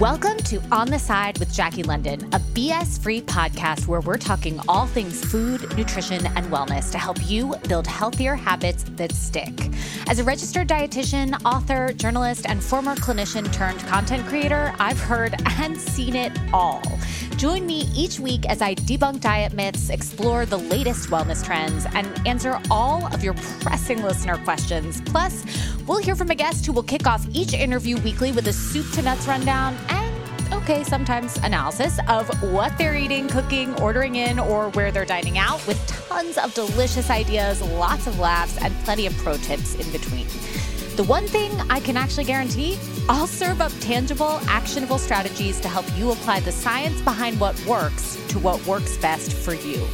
Welcome to On the Side with Jackie London, a BS free podcast where we're talking all things food, nutrition, and wellness to help you build healthier habits that stick. As a registered dietitian, author, journalist, and former clinician turned content creator, I've heard and seen it all. Join me each week as I debunk diet myths, explore the latest wellness trends, and answer all of your pressing listener questions. Plus, we'll hear from a guest who will kick off each interview weekly with a soup to nuts rundown and okay, sometimes analysis of what they're eating, cooking, ordering in, or where they're dining out, with tons of delicious ideas, lots of laughs, and plenty of pro tips in between. The one thing I can actually guarantee I'll serve up tangible, actionable strategies to help you apply the science behind what works to what works best for you.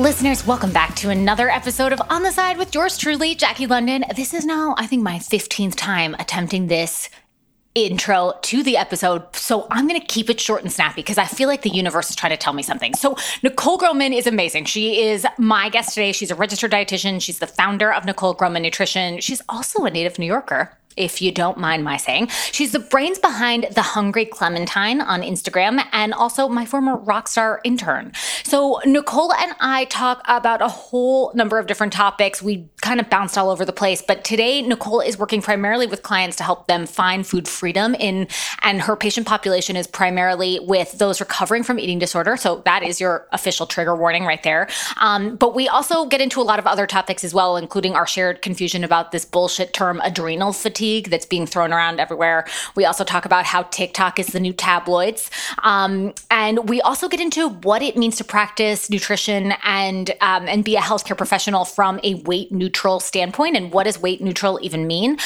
Listeners, welcome back to another episode of On the Side with yours truly, Jackie London. This is now, I think, my 15th time attempting this intro to the episode. So I'm going to keep it short and snappy because I feel like the universe is trying to tell me something. So Nicole Groman is amazing. She is my guest today. She's a registered dietitian. She's the founder of Nicole Groman Nutrition. She's also a native New Yorker if you don't mind my saying. She's the brains behind The Hungry Clementine on Instagram and also my former rock star intern. So, Nicole and I talk about a whole number of different topics. We kind of bounced all over the place, but today Nicole is working primarily with clients to help them find food freedom in and her patient population is primarily with those recovering from eating disorder. So, that is your official trigger warning right there. Um, but we also get into a lot of other topics as well, including our shared confusion about this bullshit term adrenal fatigue fatigue that's being thrown around everywhere. We also talk about how TikTok is the new tabloids. Um, and we also get into what it means to practice nutrition and, um, and be a healthcare professional from a weight neutral standpoint. And what does weight neutral even mean?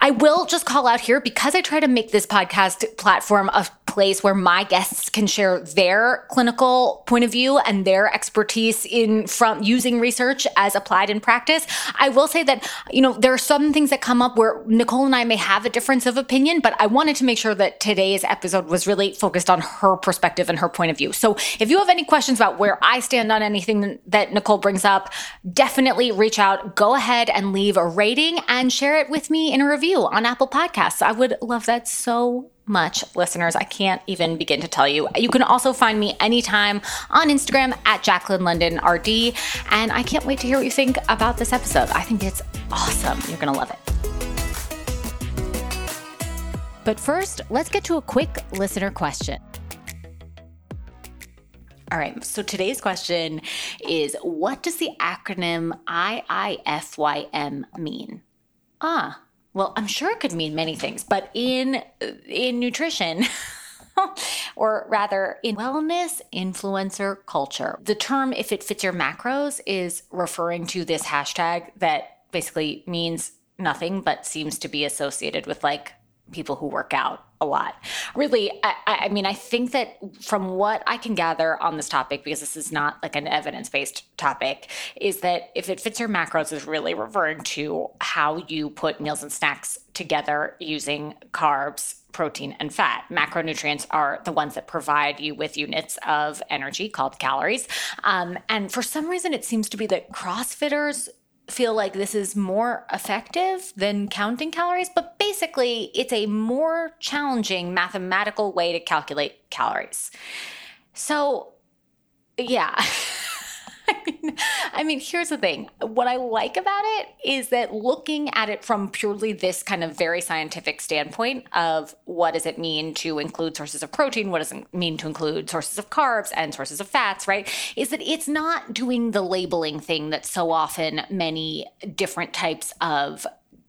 I will just call out here because I try to make this podcast platform a place where my guests can share their clinical point of view and their expertise in from using research as applied in practice. I will say that, you know, there are some things that come up where Nicole and I may have a difference of opinion, but I wanted to make sure that today's episode was really focused on her perspective and her point of view. So if you have any questions about where I stand on anything that Nicole brings up, definitely reach out. Go ahead and leave a rating and share it with me in a review on Apple Podcasts. I would love that so much, listeners. I can't even begin to tell you. You can also find me anytime on Instagram at Jaclyn London RD. And I can't wait to hear what you think about this episode. I think it's awesome. You're going to love it. But first, let's get to a quick listener question. All right, so today's question is What does the acronym IIFYM mean? Ah, well, I'm sure it could mean many things, but in in nutrition, or rather in wellness influencer culture, the term if it fits your macros is referring to this hashtag that basically means nothing but seems to be associated with like people who work out a lot. Really, I, I, mean, I think that from what I can gather on this topic, because this is not like an evidence based topic, is that if it fits your macros, is really referring to how you put meals and snacks together using carbs, protein, and fat. Macronutrients are the ones that provide you with units of energy called calories. Um, and for some reason, it seems to be that CrossFitters feel like this is more effective than counting calories, but basically, it's a more challenging mathematical way to calculate calories. So, yeah. I mean, I mean, here's the thing. What I like about it is that looking at it from purely this kind of very scientific standpoint of what does it mean to include sources of protein, what does it mean to include sources of carbs and sources of fats, right? Is that it's not doing the labeling thing that so often many different types of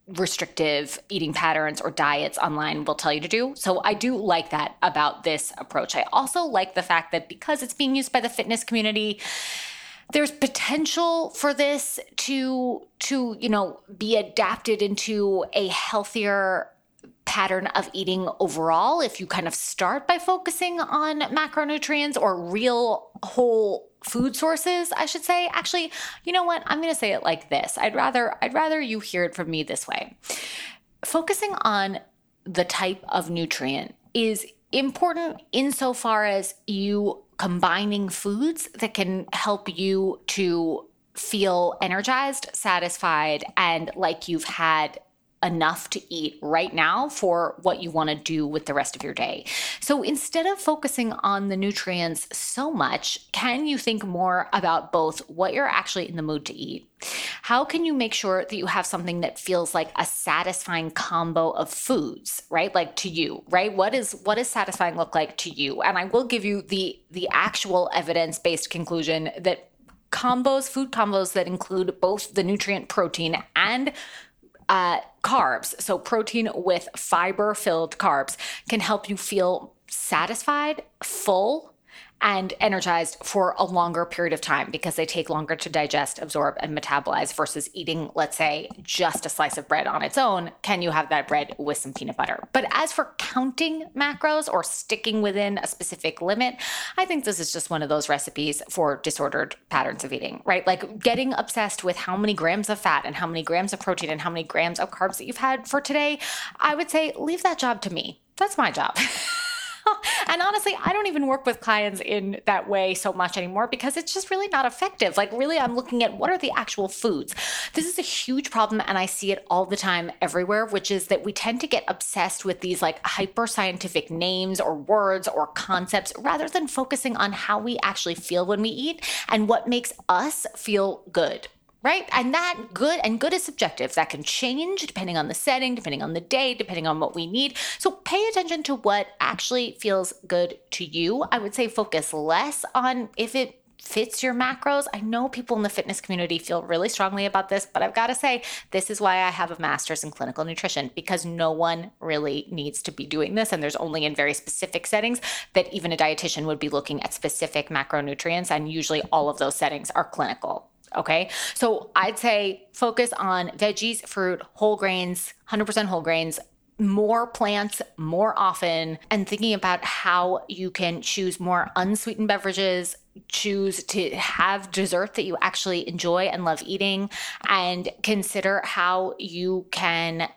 restrictive eating patterns or diets online will tell you to do. So I do like that about this approach. I also like the fact that because it's being used by the fitness community, there's potential for this to to you know be adapted into a healthier pattern of eating overall. If you kind of start by focusing on macronutrients or real whole food sources i should say. Actually you know what? I'm going to say it like this. I'd rather i'd rather you hear it from me this way. Focusing on the type of nutrient is important insofar as you combining foods that can help you to feel energized, satisfied, and like you've had enough to eat right now for what you want to do with the rest of your day. So instead of focusing on the nutrients so much, can you think more about both what you're actually in the mood to eat? How can you make sure that you have something that feels like a satisfying combo of foods, right? Like to you, right? What is what does satisfying look like to you? And I will give you the the actual evidence-based conclusion that combos, food combos that include both the nutrient protein and uh, carbs, so protein with fiber filled carbs, can help you feel satisfied, full, and energized for a longer period of time because they take longer to digest, absorb, and metabolize versus eating, let's say, just a slice of bread on its own. Can you have that bread with some peanut butter? But as for counting macros or sticking within a specific limit, I think this is just one of those recipes for disordered patterns of eating, right? Like getting obsessed with how many grams of fat and how many grams of protein and how many grams of carbs that you've had for today, I would say leave that job to me. That's my job. and honestly, I don't even work with clients in that way so much anymore because it's just really not effective. Like, really, I'm looking at what are the actual foods. This is a huge problem, and I see it all the time everywhere, which is that we tend to get obsessed with these like hyper scientific names or words or concepts rather than focusing on how we actually feel when we eat and what makes us feel good right? And that good and good is subjective. That can change depending on the setting, depending on the day, depending on what we need. So pay attention to what actually feels good to you. I would say focus less on if it fits your macros. I know people in the fitness community feel really strongly about this, but I've got to say, this is why I have a master's in clinical nutrition because no one really needs to be doing this. And there's only in very specific settings that even a dietitian would be looking at specific macronutrients. And usually all of those settings are clinical. Okay. So I'd say focus on veggies, fruit, whole grains, 100% whole grains, more plants more often, and thinking about how you can choose more unsweetened beverages, choose to have dessert that you actually enjoy and love eating, and consider how you can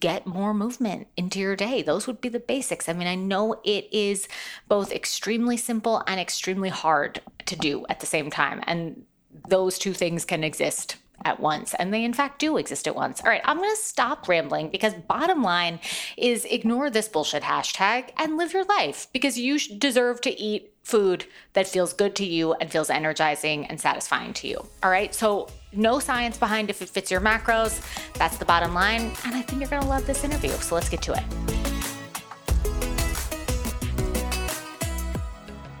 get more movement into your day. Those would be the basics. I mean, I know it is both extremely simple and extremely hard to do at the same time. And those two things can exist at once. And they, in fact, do exist at once. All right, I'm going to stop rambling because bottom line is ignore this bullshit hashtag and live your life because you deserve to eat food that feels good to you and feels energizing and satisfying to you. All right, so no science behind if it fits your macros. That's the bottom line. And I think you're going to love this interview. So let's get to it.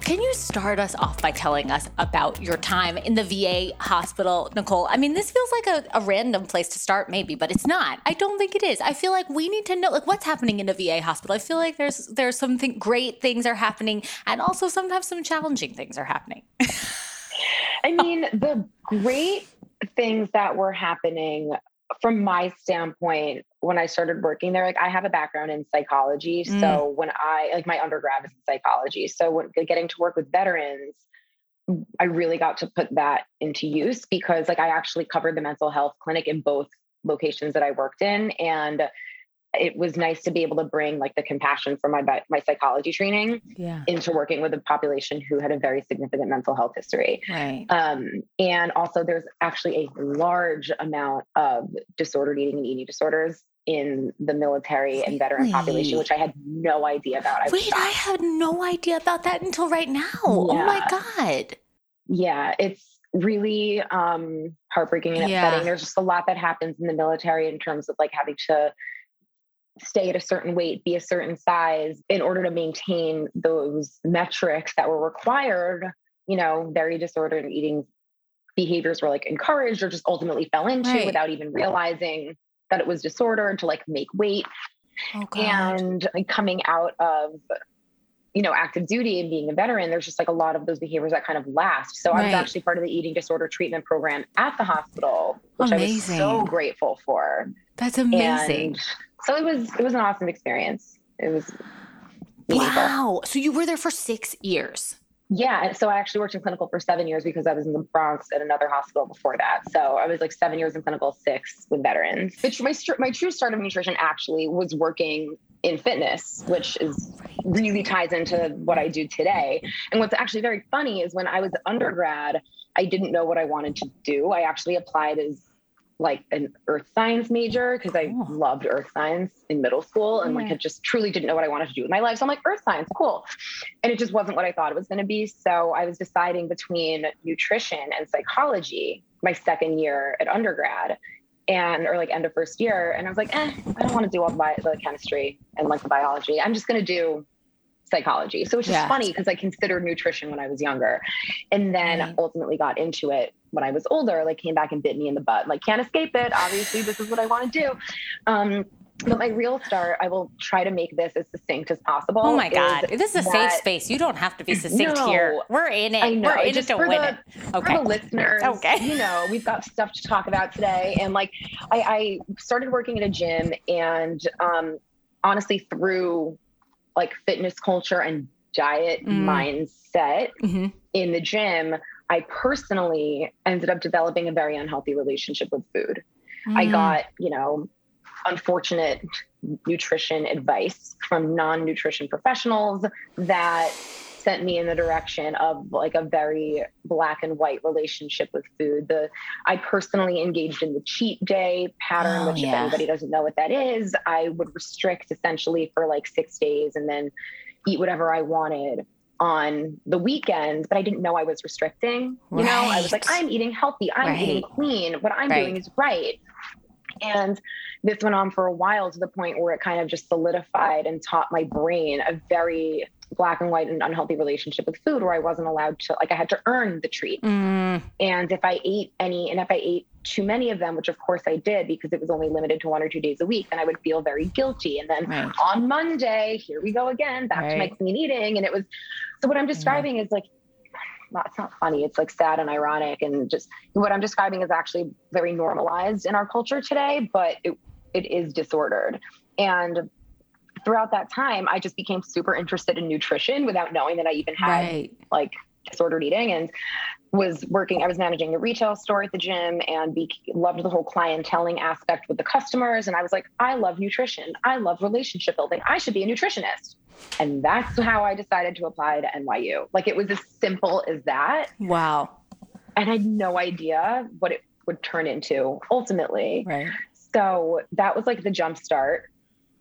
Can you start us off by telling us about your time in the VA hospital, Nicole? I mean, this feels like a, a, random place to start, maybe, but it's not. I don't think it is. I feel like we need to know like what's happening in the VA hospital. I feel like there's there's some th- great things are happening, and also sometimes some challenging things are happening. I mean, the great things that were happening from my standpoint, when I started working there, like I have a background in psychology. Mm. So when I like my undergrad is in psychology. So when getting to work with veterans, I really got to put that into use because like I actually covered the mental health clinic in both locations that I worked in. And it was nice to be able to bring like the compassion from my my psychology training yeah. into working with a population who had a very significant mental health history. Right. Um, and also, there's actually a large amount of disordered eating and eating disorders in the military and veteran population, which I had no idea about. I Wait, I had no idea about that until right now. Yeah. Oh my god. Yeah, it's really um heartbreaking and yeah. upsetting. There's just a lot that happens in the military in terms of like having to stay at a certain weight, be a certain size in order to maintain those metrics that were required, you know, very disordered eating behaviors were like encouraged or just ultimately fell into right. without even realizing that it was disordered to like make weight. Oh, and like, coming out of you know active duty and being a veteran there's just like a lot of those behaviors that kind of last so right. i was actually part of the eating disorder treatment program at the hospital which amazing. i was so grateful for that's amazing and so it was it was an awesome experience. It was meaningful. wow. So you were there for six years. Yeah. So I actually worked in clinical for seven years because I was in the Bronx at another hospital before that. So I was like seven years in clinical, six with veterans. My, my true start of nutrition actually was working in fitness, which is really ties into what I do today. And what's actually very funny is when I was undergrad, I didn't know what I wanted to do. I actually applied as like an earth science major because I oh. loved earth science in middle school and yeah. like I just truly didn't know what I wanted to do with my life. So I'm like, earth science, cool. And it just wasn't what I thought it was going to be. So I was deciding between nutrition and psychology my second year at undergrad and or like end of first year. And I was like, eh, I don't want to do all the, the chemistry and like the biology. I'm just going to do psychology. So it's just yeah. funny because I considered nutrition when I was younger and then right. ultimately got into it when I was older, like came back and bit me in the butt. Like can't escape it. Obviously, this is what I want to do. Um, but my real start, I will try to make this as succinct as possible. Oh my God. This is a safe space. You don't have to be succinct no, here. We're in it. I know. We're in Just it to win the, it. Okay. For the listeners, okay. you know, we've got stuff to talk about today. And like, I, I started working at a gym and um, honestly, through like fitness culture and diet mm. mindset mm-hmm. in the gym, I personally ended up developing a very unhealthy relationship with food. Mm. I got, you know, unfortunate nutrition advice from non-nutrition professionals that sent me in the direction of like a very black and white relationship with food. The I personally engaged in the cheat day pattern, oh, which yeah. if anybody doesn't know what that is, I would restrict essentially for like six days and then eat whatever I wanted on the weekends, but I didn't know I was restricting. You right. know, I was like, I'm eating healthy, I'm right. eating clean, what I'm right. doing is right. And this went on for a while to the point where it kind of just solidified and taught my brain a very black and white and unhealthy relationship with food where I wasn't allowed to like I had to earn the treat. Mm. And if I ate any and if I ate too many of them, which of course I did because it was only limited to one or two days a week, then I would feel very guilty. And then right. on Monday, here we go again, back right. to my clean eating. And it was so what I'm describing yeah. is like not, it's not funny. It's like sad and ironic. And just what I'm describing is actually very normalized in our culture today, but it, it is disordered. And throughout that time, I just became super interested in nutrition without knowing that I even had right. like disordered eating and was working i was managing a retail store at the gym and be, loved the whole clienteling aspect with the customers and i was like i love nutrition i love relationship building i should be a nutritionist and that's how I decided to apply to NYU. Like it was as simple as that. Wow. And I had no idea what it would turn into ultimately. Right. So that was like the jump start.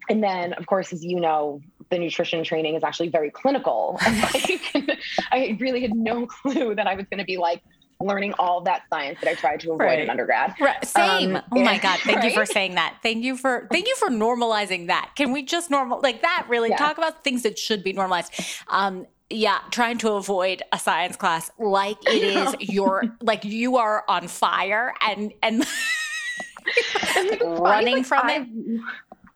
And then, of course, as you know, the nutrition training is actually very clinical. like, I really had no clue that I was going to be like learning all that science that I tried to avoid right. in undergrad. Right. Same. Um, oh my God. Thank right? you for saying that. Thank you for thank you for normalizing that. Can we just normal like that really yeah. talk about things that should be normalized? Um yeah, trying to avoid a science class like it is your like you are on fire and and running like, from it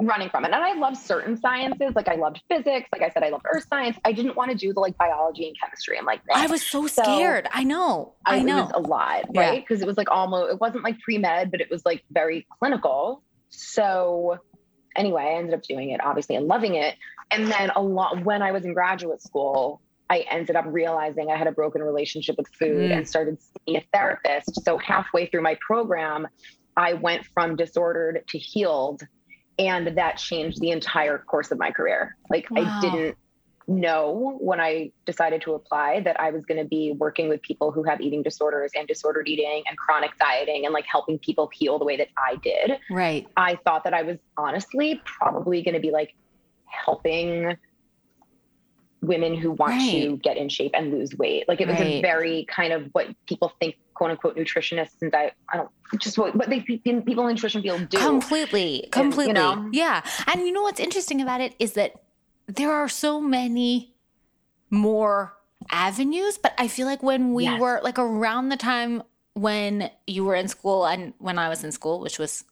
running from it. And I love certain sciences. Like I loved physics. Like I said, I loved earth science. I didn't want to do the like biology and chemistry. I'm like, I was so scared. So I know. I, I know. It was a lot, right? Because yeah. it was like almost, it wasn't like pre med, but it was like very clinical. So anyway, I ended up doing it obviously and loving it. And then a lot when I was in graduate school, I ended up realizing I had a broken relationship with food mm. and started seeing a therapist. So halfway through my program, I went from disordered to healed and that changed the entire course of my career. Like wow. I didn't know when I decided to apply that I was going to be working with people who have eating disorders and disordered eating and chronic dieting and like helping people heal the way that I did. Right. I thought that I was honestly probably going to be like helping women who want right. to get in shape and lose weight. Like it was right. a very kind of what people think quote unquote nutritionists and diet. I don't just what, what they people in the nutrition field do completely, completely. And, you know? Yeah, and you know what's interesting about it is that there are so many more avenues, but I feel like when we yes. were like around the time when you were in school and when I was in school, which was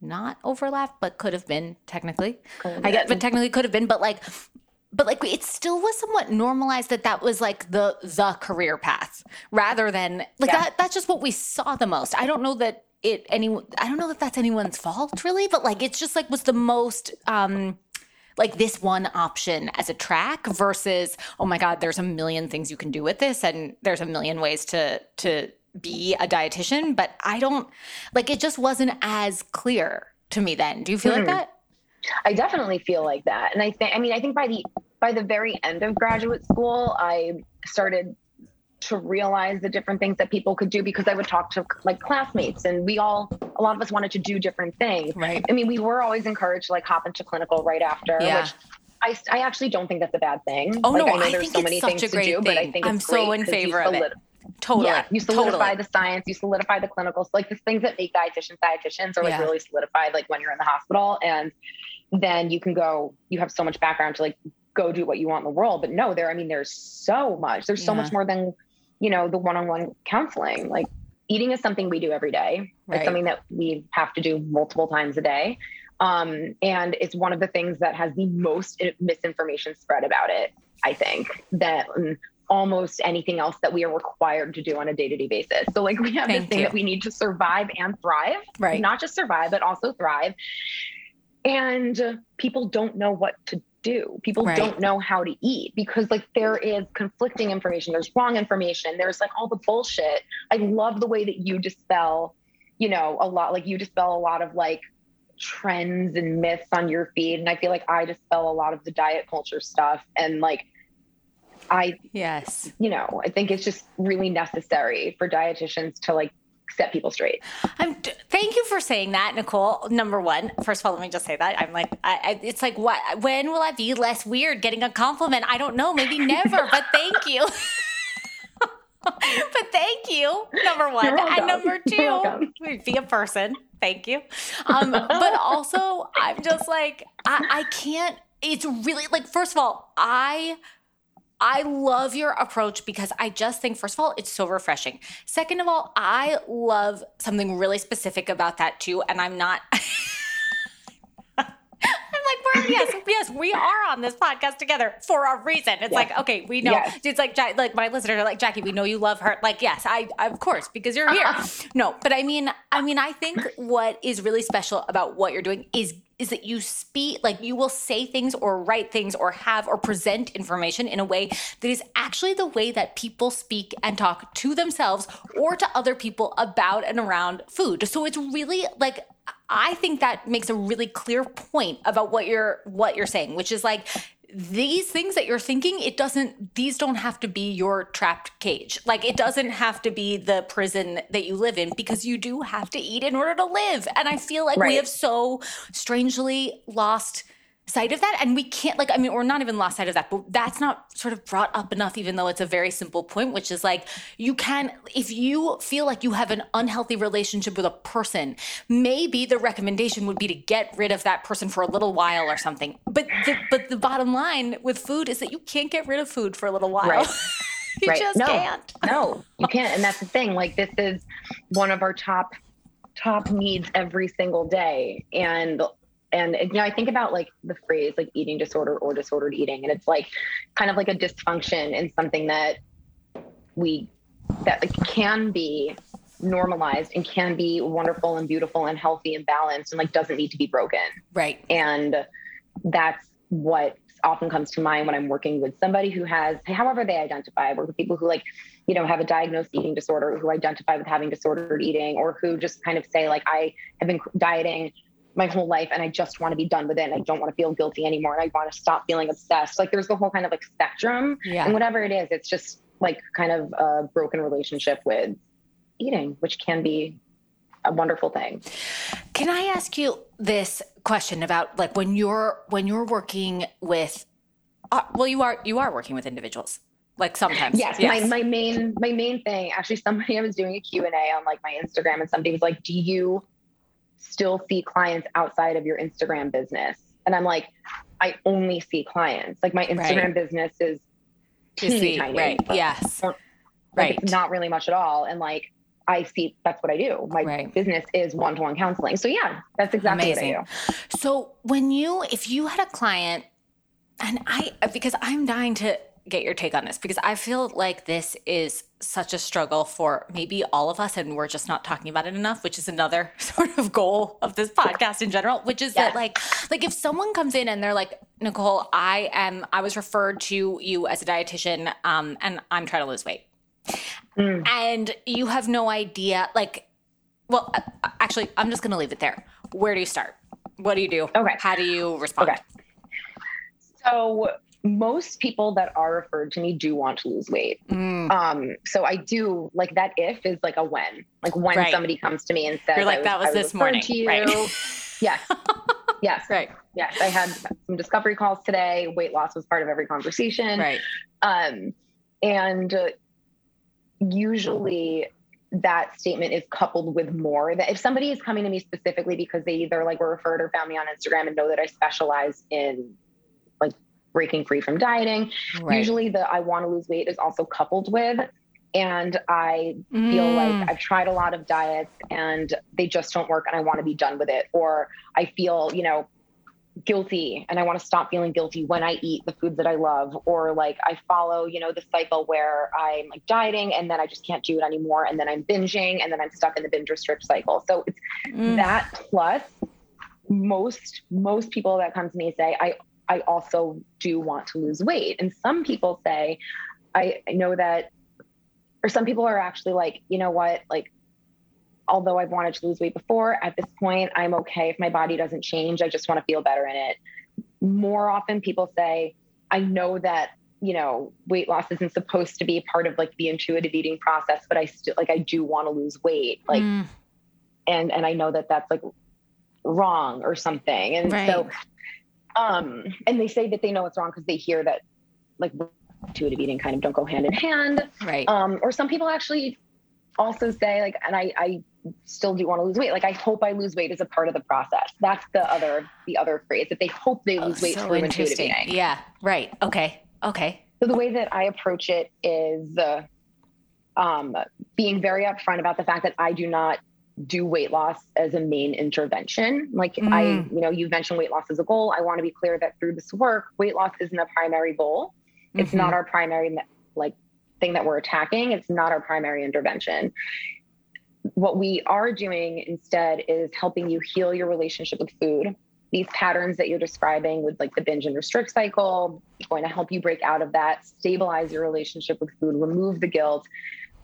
not overlap, but could have been technically. I get, but technically could have been. But like but like it still was somewhat normalized that that was like the the career path rather than like yeah. that that's just what we saw the most i don't know that it anyone i don't know that that's anyone's fault really but like it's just like was the most um like this one option as a track versus oh my god there's a million things you can do with this and there's a million ways to to be a dietitian but i don't like it just wasn't as clear to me then do you feel mm-hmm. like that I definitely feel like that. And I think, I mean, I think by the, by the very end of graduate school, I started to realize the different things that people could do because I would talk to like classmates and we all a lot of us wanted to do different things. Right. I mean, we were always encouraged to like hop into clinical right after, yeah. which I, I actually don't think that's a bad thing. Oh like, no, I know I there's so many things to do, thing. but I think I'm so in favor of it. Totally. Yeah, you solidify totally. the science, you solidify the clinicals, like the things that make dietitians dietitians are like yeah. really solidified like when you're in the hospital and then you can go you have so much background to like go do what you want in the world. But no, there I mean there's so much. There's so yeah. much more than you know, the one-on-one counseling. Like eating is something we do every day. Right. It's something that we have to do multiple times a day. Um, and it's one of the things that has the most misinformation spread about it, I think, that almost anything else that we are required to do on a day-to-day basis. So like we have Thank this thing you. that we need to survive and thrive, right? Not just survive, but also thrive. And people don't know what to do. People right. don't know how to eat because like there is conflicting information, there's wrong information, there's like all the bullshit. I love the way that you dispel, you know, a lot like you dispel a lot of like trends and myths on your feed and I feel like I dispel a lot of the diet culture stuff and like I yes. You know, I think it's just really necessary for dietitians to like set people straight. I'm, thank you for saying that, Nicole. Number one, first of all, let me just say that I'm like, I, I, it's like, what? When will I be less weird getting a compliment? I don't know, maybe never, but thank you. but thank you, number one, and number two, be a person. Thank you. Um, but also, I'm just like, I, I can't. It's really like, first of all, I I love your approach because I just think, first of all, it's so refreshing. Second of all, I love something really specific about that too. And I'm not. I'm like, yes, yes, we are on this podcast together for a reason. It's yes. like, okay, we know. Yes. It's like, like my listeners are like, Jackie, we know you love her. Like, yes, I, of course, because you're here. Uh-huh. no, but I mean, I mean, I think what is really special about what you're doing is is that you speak like you will say things or write things or have or present information in a way that is actually the way that people speak and talk to themselves or to other people about and around food. So it's really like I think that makes a really clear point about what you're what you're saying, which is like these things that you're thinking, it doesn't these don't have to be your trapped cage. Like it doesn't have to be the prison that you live in because you do have to eat in order to live. And I feel like right. we have so strangely lost sight of that and we can't like i mean we're not even lost sight of that but that's not sort of brought up enough even though it's a very simple point which is like you can if you feel like you have an unhealthy relationship with a person maybe the recommendation would be to get rid of that person for a little while or something but the, but the bottom line with food is that you can't get rid of food for a little while right. you right. just no, can't no you can't and that's the thing like this is one of our top top needs every single day and and you know i think about like the phrase like eating disorder or disordered eating and it's like kind of like a dysfunction in something that we that like, can be normalized and can be wonderful and beautiful and healthy and balanced and like doesn't need to be broken. Right. And that's what often comes to mind when i'm working with somebody who has however they identify I work with people who like you know have a diagnosed eating disorder who identify with having disordered eating or who just kind of say like i have been dieting my whole life and I just want to be done with it and I don't want to feel guilty anymore and I want to stop feeling obsessed. Like there's the whole kind of like spectrum. Yeah. And whatever it is, it's just like kind of a broken relationship with eating, which can be a wonderful thing. Can I ask you this question about like when you're when you're working with uh, well you are you are working with individuals like sometimes yes, yes, My, my main my main thing actually somebody i was doing a q&a on like my instagram and somebody was like do you still see clients outside of your Instagram business. And I'm like, I only see clients. Like my Instagram right. business is teeny see, tiny. Right. Yes. Like right. not really much at all. And like I see that's what I do. My right. business is one-to-one counseling. So yeah, that's exactly Amazing. what I do. So when you if you had a client and I because I'm dying to get your take on this because I feel like this is such a struggle for maybe all of us and we're just not talking about it enough which is another sort of goal of this podcast in general which is yes. that like like if someone comes in and they're like Nicole I am I was referred to you as a dietitian um and I'm trying to lose weight mm. and you have no idea like well actually I'm just going to leave it there where do you start What do you do? Okay. How do you respond? Okay. So most people that are referred to me do want to lose weight. Mm. Um, so I do like that if is like a when, like when right. somebody comes to me and says, You're like, was, that was, was this morning. To you. Right. yes. Yes. Right. Yes. I had some discovery calls today. Weight loss was part of every conversation. Right. Um, and uh, usually that statement is coupled with more that if somebody is coming to me specifically because they either like were referred or found me on Instagram and know that I specialize in breaking free from dieting, right. usually the I want to lose weight is also coupled with and I mm. feel like mm. I've tried a lot of diets and they just don't work and I want to be done with it or I feel, you know, guilty and I want to stop feeling guilty when I eat the foods that I love or like I follow, you know, the cycle where I'm like dieting and then I just can't do it anymore and then I'm binging and then I'm stuck in the binge restrict cycle. So it's mm. that plus most most people that come to me say I I also do want to lose weight and some people say I, I know that or some people are actually like, you know what, like although I've wanted to lose weight before, at this point, I'm okay if my body doesn't change. I just want to feel better in it. More often, people say, I know that, you know, weight loss isn't supposed to be part of like the intuitive eating process, but I still like, I do want to lose weight. Like, mm. and, and I know that that's like wrong or something. And right. so, um, and they say that they know it's wrong because they hear that like intuitive eating kind of don't go hand in hand. Right. Um, or some people actually also say like, and I, I still do want to lose weight. Like I hope I lose weight as a part of the process. That's the other the other phrase that they hope they lose oh, weight so through intuitive eating. Yeah. Right. Okay. Okay. So the way that I approach it is uh, um, being very upfront about the fact that I do not do weight loss as a main intervention. Like mm. I, you know, you mentioned weight loss as a goal. I want to be clear that through this work, weight loss isn't a primary goal. It's mm-hmm. not our primary like thing that we're attacking. It's not our primary intervention what we are doing instead is helping you heal your relationship with food. These patterns that you're describing with like the binge and restrict cycle, going to help you break out of that, stabilize your relationship with food, remove the guilt.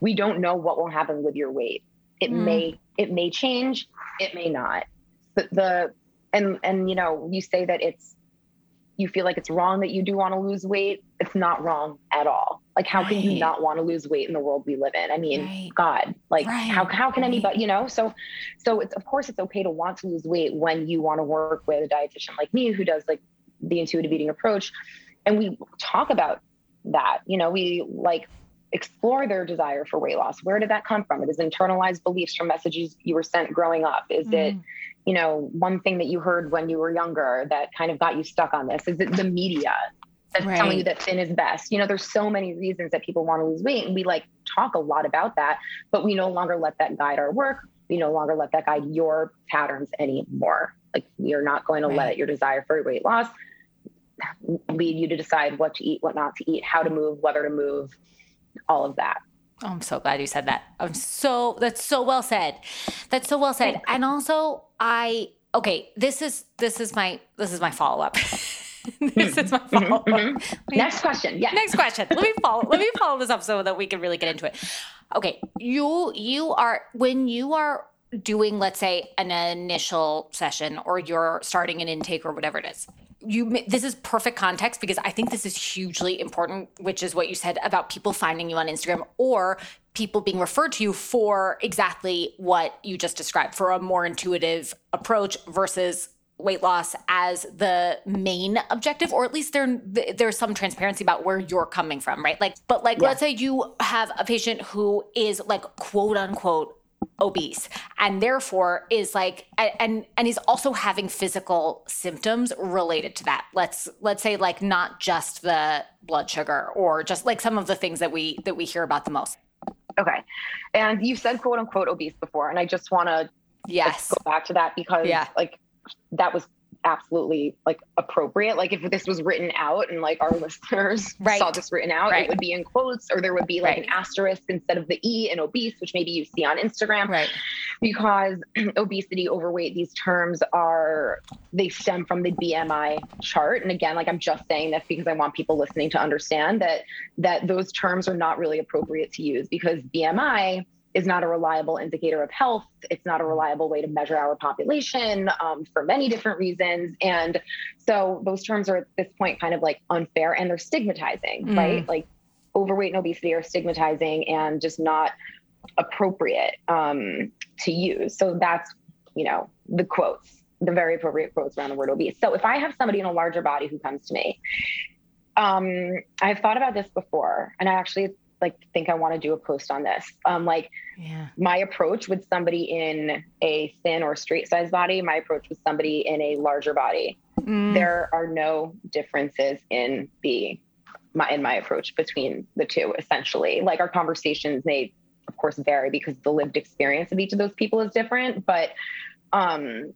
We don't know what will happen with your weight. It mm. may it may change, it may not. But the and and you know, you say that it's you feel like it's wrong that you do want to lose weight. It's not wrong at all. Like, how right. can you not want to lose weight in the world we live in? I mean, right. God, like right. how, how can anybody, you know, so, so it's, of course it's okay to want to lose weight when you want to work with a dietitian like me, who does like the intuitive eating approach. And we talk about that, you know, we like explore their desire for weight loss. Where did that come from? It is internalized beliefs from messages you were sent growing up. Is mm. it, you know, one thing that you heard when you were younger that kind of got you stuck on this? Is it the media? that's right. telling you that thin is best. You know, there's so many reasons that people want to lose weight, and we like talk a lot about that, but we no longer let that guide our work. We no longer let that guide your patterns anymore. Like we are not going to right. let your desire for weight loss lead you to decide what to eat, what not to eat, how to move, whether to move, all of that. Oh, I'm so glad you said that. I'm so that's so well said. That's so well said. And also I okay, this is this is my this is my follow-up. this is my follow mm-hmm. Next question. Yeah. Next question. Let me follow. let me follow this up so that we can really get into it. Okay, you you are when you are doing let's say an initial session or you're starting an intake or whatever it is you this is perfect context because i think this is hugely important which is what you said about people finding you on instagram or people being referred to you for exactly what you just described for a more intuitive approach versus weight loss as the main objective or at least there there's some transparency about where you're coming from right like but like yeah. let's say you have a patient who is like quote unquote obese and therefore is like and and is also having physical symptoms related to that. Let's let's say like not just the blood sugar or just like some of the things that we that we hear about the most. Okay. And you said quote unquote obese before and i just want to yes. go back to that because yeah. like that was absolutely like appropriate. Like if this was written out and like our listeners right. saw this written out, right. it would be in quotes or there would be like right. an asterisk instead of the E in obese, which maybe you see on Instagram. Right. Because obesity, overweight, these terms are they stem from the BMI chart. And again, like I'm just saying this because I want people listening to understand that that those terms are not really appropriate to use because BMI is not a reliable indicator of health. It's not a reliable way to measure our population um, for many different reasons. And so those terms are at this point kind of like unfair and they're stigmatizing, mm. right? Like overweight and obesity are stigmatizing and just not appropriate um, to use. So that's, you know, the quotes, the very appropriate quotes around the word obese. So if I have somebody in a larger body who comes to me, um, I've thought about this before, and I actually like think I want to do a post on this. Um, like yeah. my approach with somebody in a thin or straight size body, my approach with somebody in a larger body. Mm. There are no differences in the my in my approach between the two. Essentially, like our conversations may, of course, vary because the lived experience of each of those people is different, but um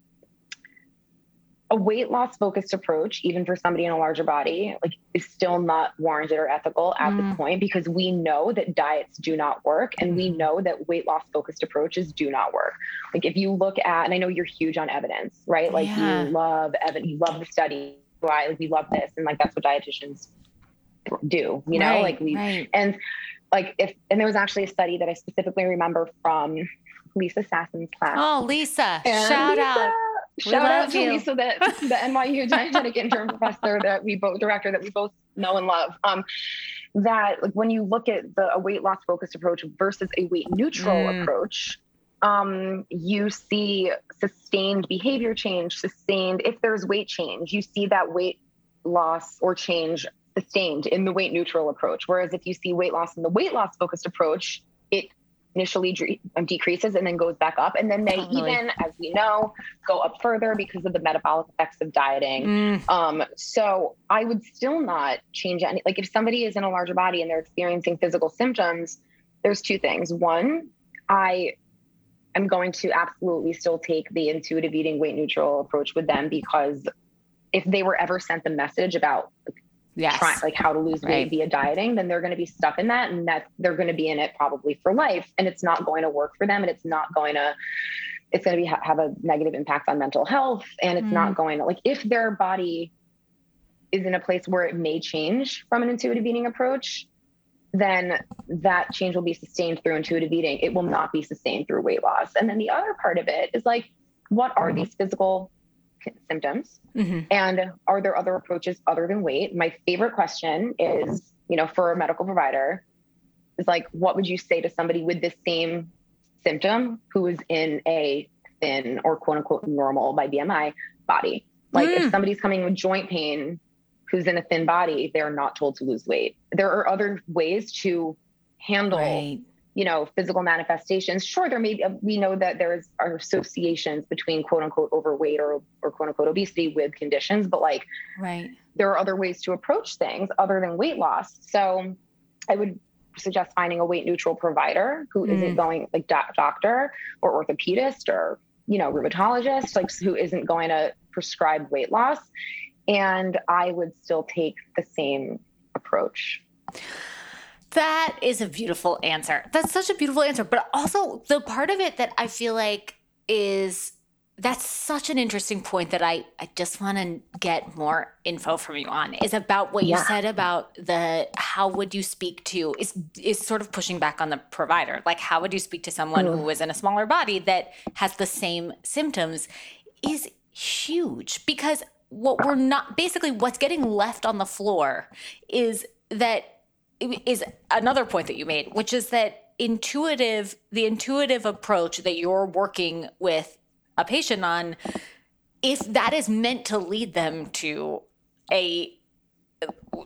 a weight loss focused approach, even for somebody in a larger body, like is still not warranted or ethical at mm. this point because we know that diets do not work and we mm-hmm. know that weight loss focused approaches do not work. Like if you look at, and I know you're huge on evidence, right? Like yeah. you love evidence, you love the study. Why like we love this, and like that's what dietitians do, you know, right, like we right. and like if and there was actually a study that I specifically remember from Lisa Sasson's class. Oh, Lisa! And Shout Lisa, out Shout out to Lisa, the, the NYU dietetic intern professor that we both director that we both know and love. Um, that like when you look at the a weight loss focused approach versus a weight neutral mm. approach, um, you see sustained behavior change, sustained if there's weight change, you see that weight loss or change sustained in the weight neutral approach. Whereas if you see weight loss in the weight loss focused approach, it initially um, decreases and then goes back up. And then they totally. even, as we know, go up further because of the metabolic effects of dieting. Mm. Um, so I would still not change any. Like if somebody is in a larger body and they're experiencing physical symptoms, there's two things. One, I am going to absolutely still take the intuitive eating weight neutral approach with them because if they were ever sent the message about yes. trying like how to lose weight right. via dieting, then they're going to be stuck in that and that they're going to be in it probably for life and it's not going to work for them and it's not going to it's going to be have a negative impact on mental health and it's mm. not going to like if their body is in a place where it may change from an intuitive eating approach then that change will be sustained through intuitive eating it will not be sustained through weight loss and then the other part of it is like what are these physical symptoms. Mm-hmm. and are there other approaches other than weight? My favorite question is you know for a medical provider is like what would you say to somebody with the same symptom who is in a thin or quote unquote normal by bmi body? Like mm. if somebody's coming with joint pain who's in a thin body they're not told to lose weight. There are other ways to handle right you know, physical manifestations. Sure, there may be, we know that there's are associations between quote unquote overweight or, or quote unquote obesity with conditions, but like, right. There are other ways to approach things other than weight loss. So I would suggest finding a weight neutral provider who mm. not going like do- doctor or orthopedist or, you know, rheumatologist, like who isn't going to prescribe weight loss. And I would still take the same approach. That is a beautiful answer. That's such a beautiful answer. But also, the part of it that I feel like is that's such an interesting point that I, I just want to get more info from you on is about what yeah. you said about the how would you speak to is is sort of pushing back on the provider like how would you speak to someone mm. who is in a smaller body that has the same symptoms is huge because what we're not basically what's getting left on the floor is that is another point that you made, which is that intuitive, the intuitive approach that you're working with a patient on, if that is meant to lead them to a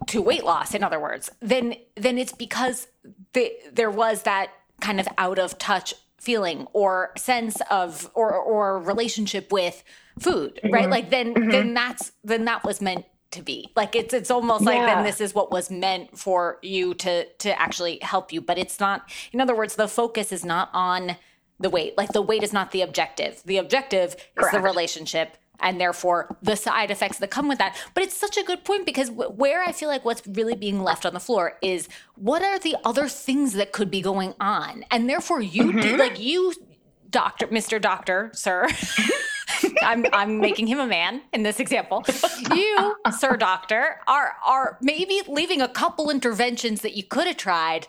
to weight loss, in other words, then then it's because the, there was that kind of out of touch feeling or sense of or or relationship with food, right? Mm-hmm. Like then mm-hmm. then that's then that was meant to be like it's it's almost yeah. like then this is what was meant for you to to actually help you but it's not in other words the focus is not on the weight like the weight is not the objective the objective Correct. is the relationship and therefore the side effects that come with that but it's such a good point because where i feel like what's really being left on the floor is what are the other things that could be going on and therefore you mm-hmm. do like you doctor mr doctor sir I'm I'm making him a man in this example. You, sir doctor, are are maybe leaving a couple interventions that you could have tried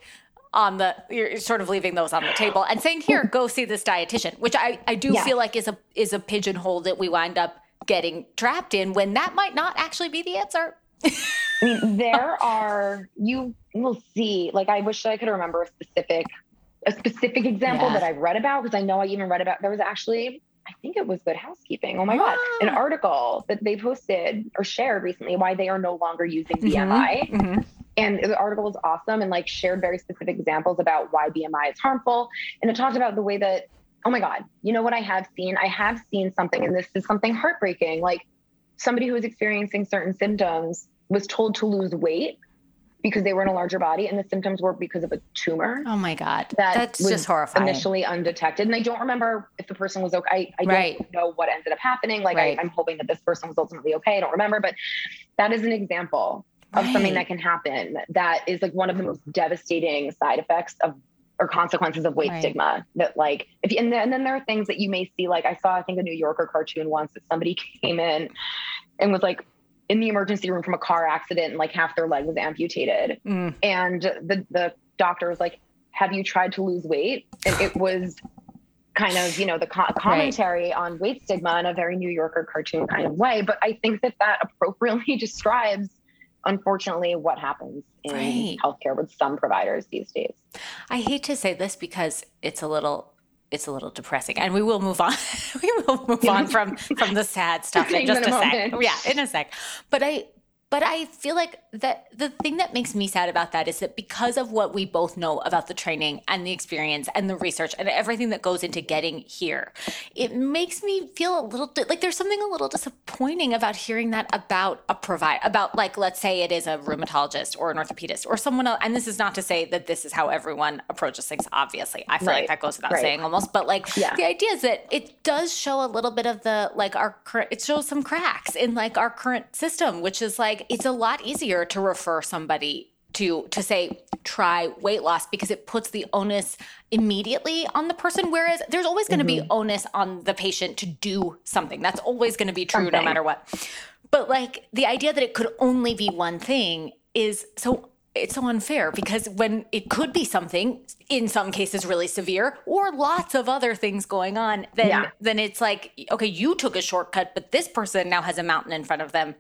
on the you're sort of leaving those on the table and saying here go see this dietitian which i i do yeah. feel like is a is a pigeonhole that we wind up getting trapped in when that might not actually be the answer I mean, there are you will see. Like, I wish I could remember a specific a specific example yeah. that I've read about because I know I even read about. There was actually, I think it was Good Housekeeping. Oh my god, an ah. article that they posted or shared recently why they are no longer using BMI. Mm-hmm. Mm-hmm. And the article was awesome and like shared very specific examples about why BMI is harmful. And it talked about the way that, oh my God, you know what I have seen? I have seen something, and this is something heartbreaking. Like somebody who was experiencing certain symptoms was told to lose weight because they were in a larger body and the symptoms were because of a tumor. Oh my God. That That's was just horrifying. Initially undetected. And I don't remember if the person was okay. I, I right. don't know what ended up happening. Like right. I, am hoping that this person was ultimately okay. I don't remember, but that is an example of right. something that can happen. That is like one of the most devastating side effects of or consequences of weight right. stigma that like if you, and then, and then there are things that you may see like i saw i think a new yorker cartoon once that somebody came in and was like in the emergency room from a car accident and like half their leg was amputated. Mm. And the the doctor was like, "Have you tried to lose weight?" And it was kind of you know the co- commentary right. on weight stigma in a very New Yorker cartoon kind of way. But I think that that appropriately describes. Unfortunately, what happens in right. healthcare with some providers these days. I hate to say this because it's a little it's a little depressing. And we will move on. We will move on from from the sad stuff in just a, a sec. yeah in a sec. But i but I feel like that the thing that makes me sad about that is that because of what we both know about the training and the experience and the research and everything that goes into getting here, it makes me feel a little like there's something a little disappointing about hearing that about a provider, about like, let's say it is a rheumatologist or an orthopedist or someone else. And this is not to say that this is how everyone approaches things, obviously. I feel right. like that goes without right. saying almost. But like yeah. the idea is that it does show a little bit of the like our current, it shows some cracks in like our current system, which is like, it's a lot easier to refer somebody to to say try weight loss because it puts the onus immediately on the person whereas there's always going to mm-hmm. be onus on the patient to do something that's always going to be true something. no matter what but like the idea that it could only be one thing is so it's so unfair because when it could be something in some cases really severe or lots of other things going on then yeah. then it's like okay you took a shortcut but this person now has a mountain in front of them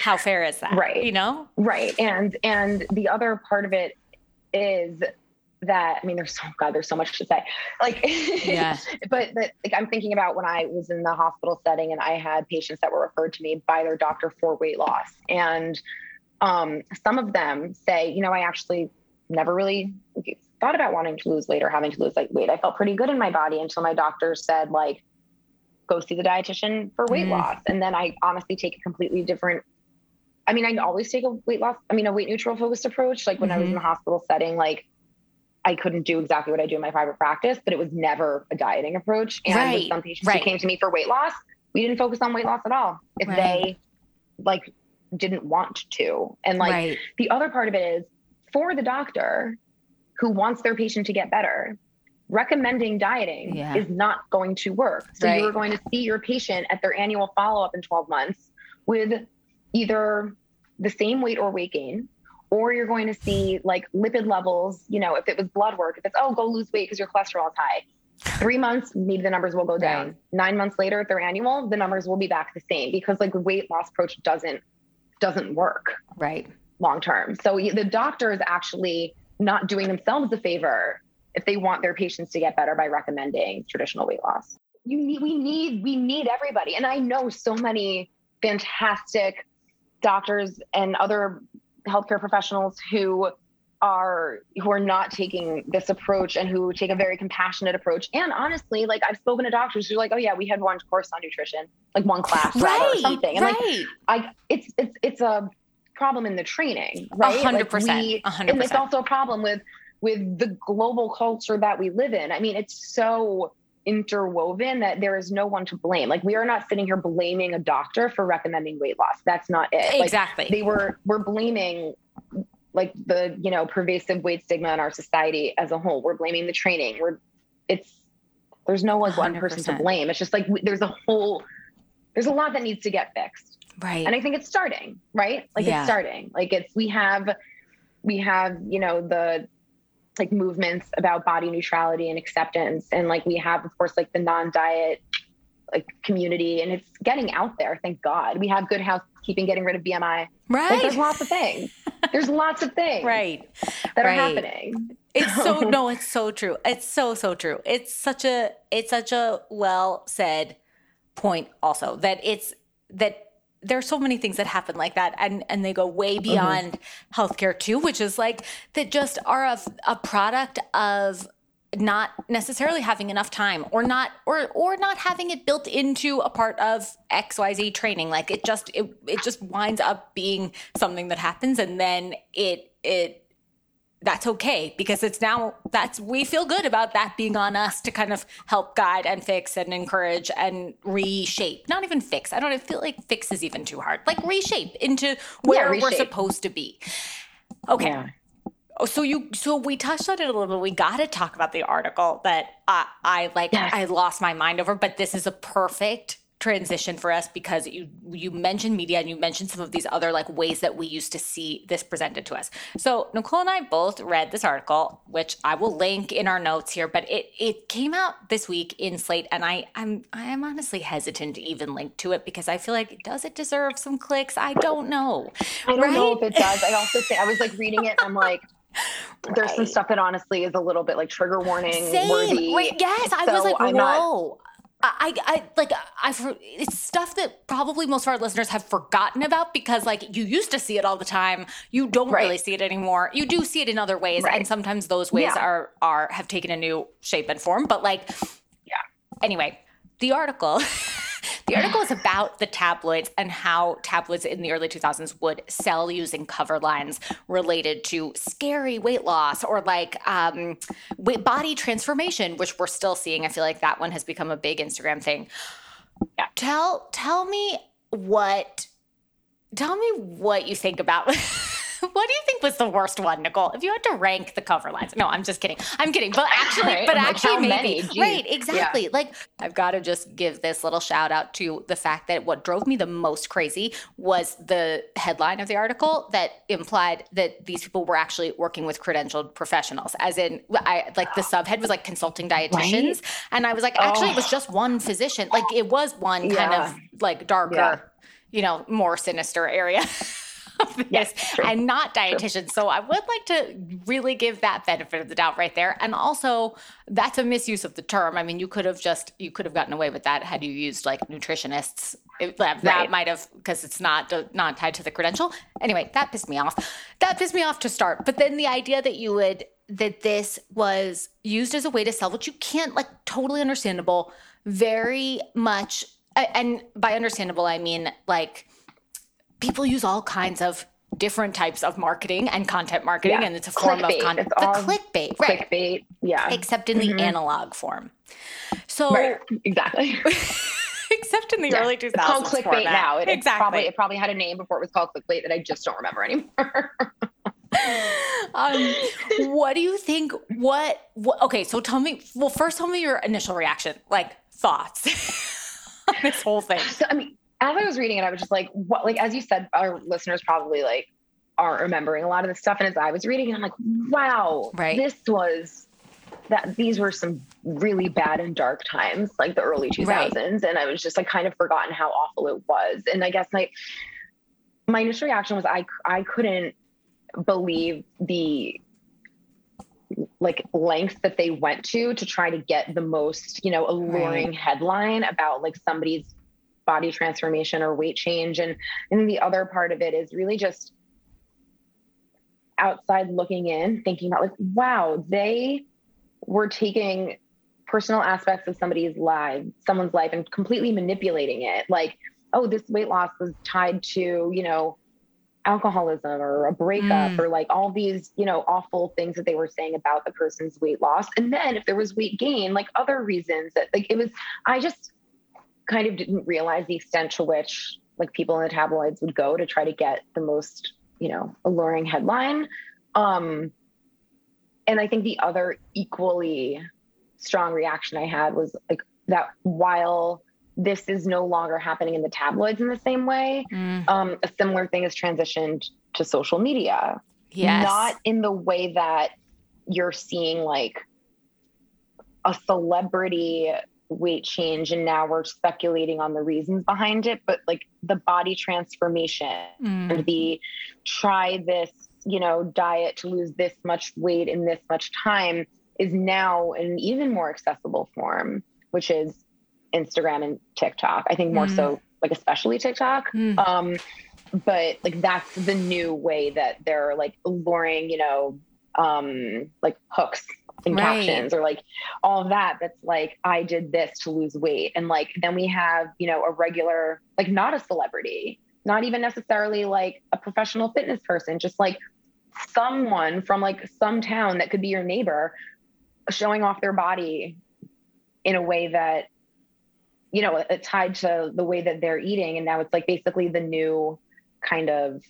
how fair is that right you know right and and the other part of it is that I mean, there's so God, there's so much to say. Like, yeah. but but like I'm thinking about when I was in the hospital setting and I had patients that were referred to me by their doctor for weight loss, and um, some of them say, you know, I actually never really thought about wanting to lose weight or having to lose like weight. I felt pretty good in my body until my doctor said like, go see the dietitian for weight mm. loss, and then I honestly take a completely different I mean, I always take a weight loss, I mean, a weight neutral focused approach. Like when mm-hmm. I was in the mm-hmm. hospital setting, like I couldn't do exactly what I do in my private practice, but it was never a dieting approach. And right. with some patients right. who came to me for weight loss, we didn't focus on weight loss at all. If right. they like didn't want to. And like the other part of it is for the doctor who wants their patient to get better, recommending dieting yeah. is not going to work. So you're going to see your patient at their annual follow up in 12 months with either the same weight or weight gain, or you're going to see like lipid levels, you know, if it was blood work, if it's, oh, go lose weight because your cholesterol is high. Three months, maybe the numbers will go down. Right. Nine months later, if they're annual, the numbers will be back the same because like weight loss approach doesn't doesn't work right long term. So the doctor is actually not doing themselves a favor if they want their patients to get better by recommending traditional weight loss. You need we need we need everybody. And I know so many fantastic doctors and other healthcare professionals who are who are not taking this approach and who take a very compassionate approach. And honestly, like I've spoken to doctors who are like, oh yeah, we had one course on nutrition, like one class right, or something. And right. like I it's it's it's a problem in the training, right? hundred percent. And it's also a problem with with the global culture that we live in. I mean, it's so interwoven that there is no one to blame. Like we are not sitting here blaming a doctor for recommending weight loss. That's not it. Exactly. Like, they were we're blaming like the you know pervasive weight stigma in our society as a whole. We're blaming the training. We're it's there's no like one 100%. person to blame. It's just like there's a whole there's a lot that needs to get fixed. Right. And I think it's starting, right? Like yeah. it's starting. Like it's we have we have, you know, the like movements about body neutrality and acceptance. And like we have of course like the non-diet like community and it's getting out there thank god. We have good housekeeping getting rid of bmi right like, there's lots of things. There's lots of things right. that right. are happening. It's so no it's so true. It's so so true. It's such a it's such a well said point also that it's that there's so many things that happen like that and and they go way mm-hmm. beyond mm-hmm. healthcare too which is like that just are a, a product of not necessarily having enough time or not or or not having it built into a part of xyz training like it just it, it just winds up being something that happens and then it it that's okay because it's now that's we feel good about that being on us to kind of help guide and fix and encourage and reshape not even fix i don't feel like fix is even too hard like reshape into where yeah, we're supposed to be okay yeah. Oh, so you so we touched on it a little bit. We got to talk about the article that uh, I like. Yes. I lost my mind over, but this is a perfect transition for us because you you mentioned media and you mentioned some of these other like ways that we used to see this presented to us. So Nicole and I both read this article, which I will link in our notes here, but it it came out this week in Slate, and I I'm I am honestly hesitant to even link to it because I feel like does it deserve some clicks? I don't know. I don't right? know if it does. I also say I was like reading it, I'm like. Right. There's some stuff that honestly is a little bit like trigger warning Same. worthy. Wait, yes, I was like, whoa. Not, I, I like I've it's stuff that probably most of our listeners have forgotten about because like you used to see it all the time. You don't right. really see it anymore. You do see it in other ways, right. and sometimes those ways yeah. are are have taken a new shape and form. But like, yeah. Anyway, the article. The article is about the tabloids and how tabloids in the early 2000s would sell using cover lines related to scary weight loss or like um, weight body transformation, which we're still seeing. I feel like that one has become a big Instagram thing. Yeah. Tell tell me what tell me what you think about what do you think was the worst one, Nicole? If you had to rank the cover lines. No, I'm just kidding. I'm kidding. But actually, right. but actually maybe. Right, exactly. Yeah. Like I've got to just give this little shout out to the fact that what drove me the most crazy was the headline of the article that implied that these people were actually working with credentialed professionals. As in I like the subhead was like consulting dietitians. Right? And I was like, actually oh. it was just one physician. Like it was one kind of like darker, yeah. you know, more sinister area. of this yes, and not dietitians. So I would like to really give that benefit of the doubt right there. And also, that's a misuse of the term. I mean, you could have just you could have gotten away with that had you used like nutritionists. It, that, right. might have because it's not uh, not tied to the credential. Anyway, that pissed me off. That pissed me off to start. But then the idea that you would that this was used as a way to sell, which you can't like totally understandable, very much. And by understandable, I mean like people use all kinds of different types of marketing and content marketing, yeah. and it's a form clickbait. of content. The clickbait, right? Clickbait, yeah. Except in mm-hmm. the analog form. So right. exactly. except in the yeah. early 2000s. It's called clickbait format. now. It, exactly. Probably, it probably had a name before it was called clickbait that I just don't remember anymore. um, what do you think? What, what? Okay, so tell me. Well, first, tell me your initial reaction, like thoughts on this whole thing. So, I mean, as I was reading it, I was just like, what, like, as you said, our listeners probably like aren't remembering a lot of this stuff. And as I was reading it, I'm like, wow, right. this was that these were some really bad and dark times, like the early 2000s. Right. And I was just like kind of forgotten how awful it was. And I guess like my initial reaction was I, I couldn't believe the like lengths that they went to to try to get the most, you know, alluring right. headline about like somebody's body transformation or weight change. And, and the other part of it is really just outside looking in, thinking about like, wow, they were taking personal aspects of somebody's life, someone's life, and completely manipulating it. Like, oh, this weight loss was tied to, you know, alcoholism or a breakup mm. or like all these, you know, awful things that they were saying about the person's weight loss. And then if there was weight gain, like other reasons that like it was, I just, kind of didn't realize the extent to which like people in the tabloids would go to try to get the most, you know, alluring headline. Um, and I think the other equally strong reaction I had was like that while this is no longer happening in the tabloids in the same way, mm. um, a similar thing has transitioned to social media. Yes. Not in the way that you're seeing like a celebrity weight change and now we're speculating on the reasons behind it but like the body transformation mm. and the try this you know diet to lose this much weight in this much time is now an even more accessible form which is instagram and tiktok i think more mm. so like especially tiktok mm. um but like that's the new way that they're like luring you know um like hooks and right. captions or like all of that that's like i did this to lose weight and like then we have you know a regular like not a celebrity not even necessarily like a professional fitness person just like someone from like some town that could be your neighbor showing off their body in a way that you know it's tied to the way that they're eating and now it's like basically the new kind of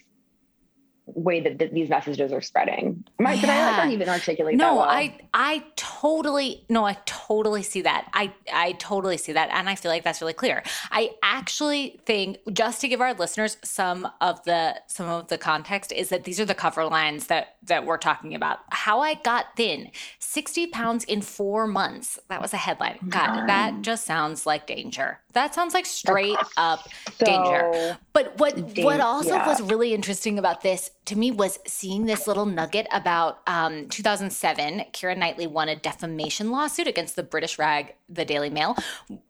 way that th- these messages are spreading. Am I, yeah. Did I not even articulate no, that? No, well? I I totally no, I totally see that. I I totally see that, and I feel like that's really clear. I actually think just to give our listeners some of the some of the context is that these are the cover lines that that we're talking about. How I got thin, sixty pounds in four months. That was a headline. Oh God, that just sounds like danger. That sounds like straight up so danger. But what what also yeah. was really interesting about this to me was seeing this little nugget about um, 2007. Keira Knightley won a defamation lawsuit against the British rag, the Daily Mail,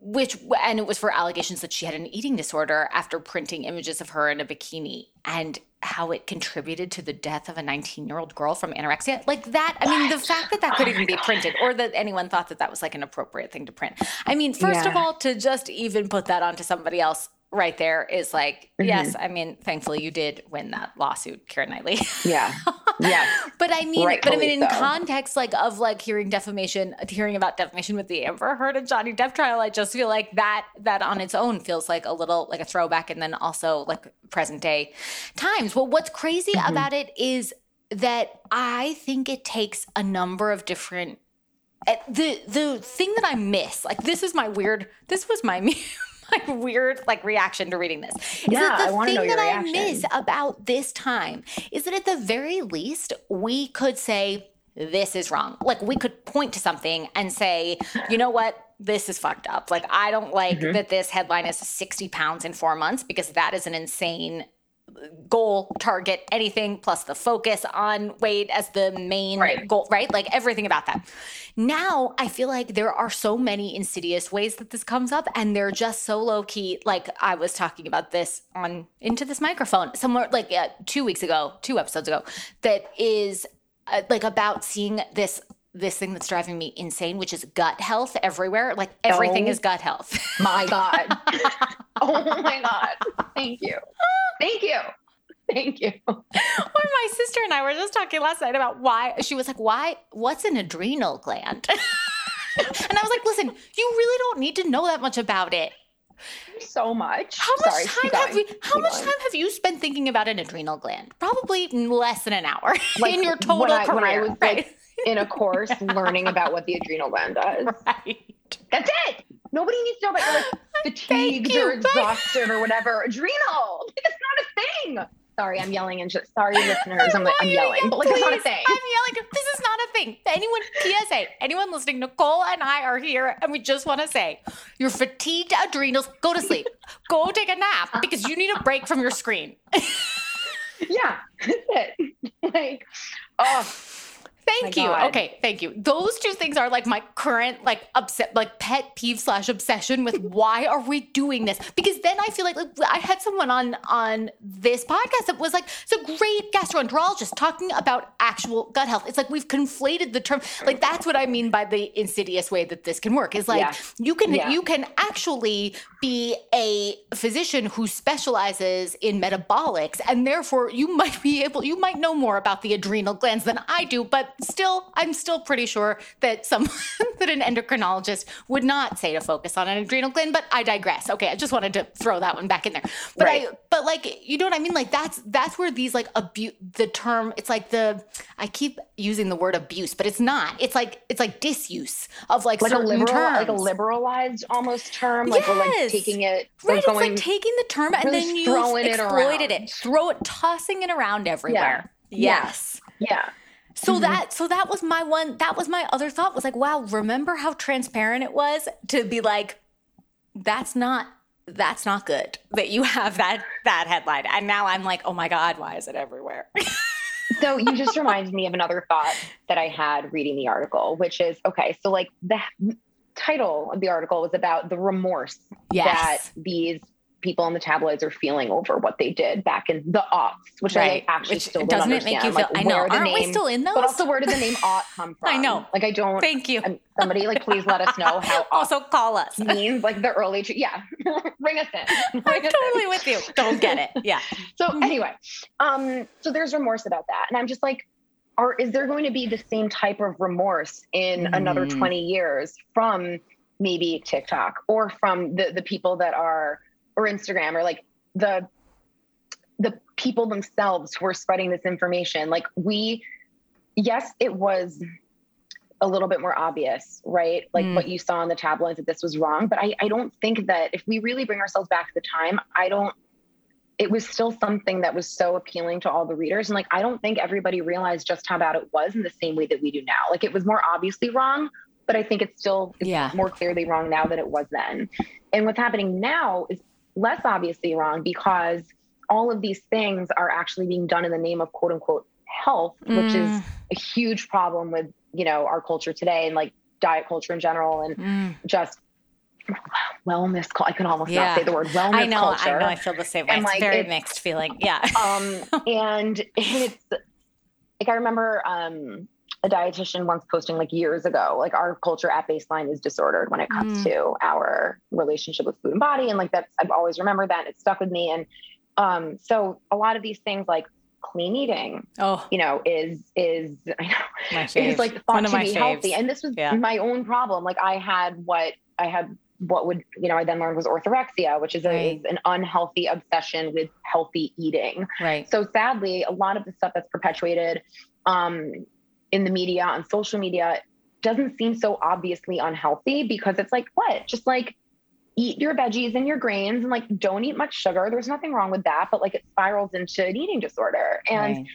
which and it was for allegations that she had an eating disorder after printing images of her in a bikini and how it contributed to the death of a 19 year old girl from anorexia. Like that. I mean, the fact that that could oh even be God. printed or that anyone thought that that was like an appropriate thing to print. I mean, first yeah. of all, to just even put that onto somebody else right there is like, mm-hmm. yes, I mean, thankfully you did win that lawsuit, Karen Knightley. Yeah. Yeah. but I mean, but I mean, in so. context, like of like hearing defamation, hearing about defamation with the Amber Heard and Johnny Depp trial, I just feel like that, that on its own feels like a little like a throwback and then also like present day times. Well, what's crazy mm-hmm. about it is that I think it takes a number of different eh, the the thing that I miss, like this is my weird, this was my my weird like reaction to reading this. Is yeah, that the I thing that reaction. I miss about this time is that at the very least we could say this is wrong. Like we could point to something and say, you know what? This is fucked up. Like I don't like mm-hmm. that this headline is 60 pounds in four months because that is an insane goal, target, anything, plus the focus on weight as the main right. goal, right? Like everything about that. Now I feel like there are so many insidious ways that this comes up, and they're just so low key. Like I was talking about this on into this microphone somewhere like uh, two weeks ago, two episodes ago, that is uh, like about seeing this this thing that's driving me insane, which is gut health everywhere. Like everything oh, is gut health. my God. oh my God. Thank you. Thank you. Thank you. Or my sister and I were just talking last night about why she was like, why, what's an adrenal gland? and I was like, listen, you really don't need to know that much about it. So much. How much Sorry, time have you how much time have you spent thinking about an adrenal gland? Probably less than an hour like in your total when I, career. When I was right? like in a course learning about what the adrenal gland does. Right. That's it. Nobody needs to know about like fatigued or exhausted or whatever. Adrenal. It's not a thing. Sorry, I'm yelling and just sorry, listeners. I'm like I'm yelling, but like it's not a thing. I'm yelling. This is not a thing. Anyone, PSA, anyone listening, Nicole and I are here, and we just want to say, your fatigued adrenals, go to sleep, go take a nap because you need a break from your screen. yeah, that's it. Like, oh Thank you. God. Okay, thank you. Those two things are like my current like upset, like pet peeve slash obsession with why are we doing this? Because then I feel like, like I had someone on on this podcast that was like, great gastroenterologist talking about actual gut health. It's like we've conflated the term. Like that's what I mean by the insidious way that this can work. Is like yeah. you can yeah. you can actually be a physician who specializes in metabolics, and therefore you might be able you might know more about the adrenal glands than I do, but still, I'm still pretty sure that someone that an endocrinologist would not say to focus on an adrenal gland. But I digress. Okay, I just wanted to throw that one back in there. But right. I, but like, you know what I mean? Like that's that's where these like abuse the term. It's like the I keep using the word abuse, but it's not. It's like it's like disuse of like, like certain a liberal, terms. like a liberalized almost term. Like yes. we're like taking it. Right. It's like taking the term and then you exploited it, it, throw it, tossing it around everywhere. Yeah. Yes. Yeah. So mm-hmm. that so that was my one that was my other thought was like wow remember how transparent it was to be like that's not that's not good that you have that that headline and now I'm like oh my god why is it everywhere so you just reminded me of another thought that I had reading the article which is okay so like the title of the article was about the remorse yes. that these people in the tabloids are feeling over what they did back in the aughts, which right. I actually which still doesn't it make you feel? Like, I know. Aren't name, we still in those? But also, where did the name aught come from? I know. Like, I don't. Thank you. I'm, somebody, like, please let us know how. also, call us. Means like the early. Yeah, bring us in. Bring I'm us totally in. with you. Don't get it. Yeah. so anyway, um, so there's remorse about that, and I'm just like, are is there going to be the same type of remorse in mm. another 20 years from maybe TikTok or from the the people that are or Instagram or like the the people themselves who are spreading this information like we yes it was a little bit more obvious right like mm. what you saw in the tabloids that this was wrong but I, I don't think that if we really bring ourselves back to the time i don't it was still something that was so appealing to all the readers and like i don't think everybody realized just how bad it was in the same way that we do now like it was more obviously wrong but i think it's still it's yeah. more clearly wrong now than it was then and what's happening now is less obviously wrong because all of these things are actually being done in the name of quote unquote health, mm. which is mm. a huge problem with, you know, our culture today and like diet culture in general and mm. just wellness. I can almost yeah. not say the word wellness. I know. Culture. I know. I feel the same way. And it's like, very it's, mixed feeling. Yeah. um, and it's like I remember um, a dietitian once posting like years ago, like our culture at baseline is disordered when it comes mm. to our relationship with food and body. And like that's, I've always remembered that. It stuck with me. And um, so a lot of these things like clean eating, oh, you know, is, is, I know, is like thought to be faves. healthy. And this was yeah. my own problem. Like I had what I had what would you know i then learned was orthorexia which is, a, right. is, an unhealthy obsession with healthy eating right so sadly a lot of the stuff that's perpetuated um, in the media on social media doesn't seem so obviously unhealthy because it's like what just like eat your veggies and your grains and like don't eat much sugar there's nothing wrong with that but like it spirals into an eating disorder and right.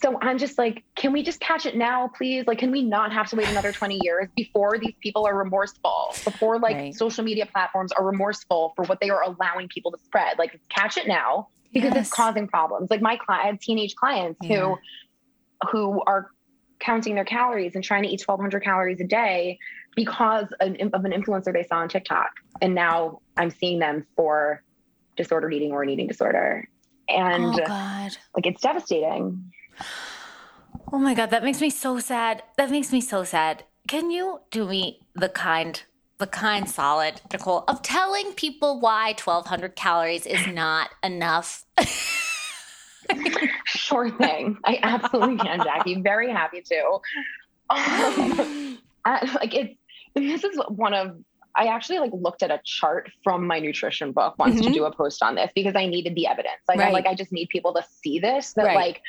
so i'm just like can we just catch it now please like can we not have to wait another 20 years before these people are remorseful before like right. social media platforms are remorseful for what they are allowing people to spread like catch it now because yes. it's causing problems like my client I have teenage clients yeah. who who are counting their calories and trying to eat 1200 calories a day because of an influencer they saw on TikTok. And now I'm seeing them for disordered eating or an eating disorder. And oh, God. like it's devastating. Oh my God, that makes me so sad. That makes me so sad. Can you do me the kind, the kind solid, Nicole, of telling people why 1200 calories is not enough? sure thing. I absolutely can, Jackie. Very happy to. Um, I, like it's this is one of I actually like looked at a chart from my nutrition book once mm-hmm. to do a post on this because I needed the evidence. Like right. I like I just need people to see this that right. like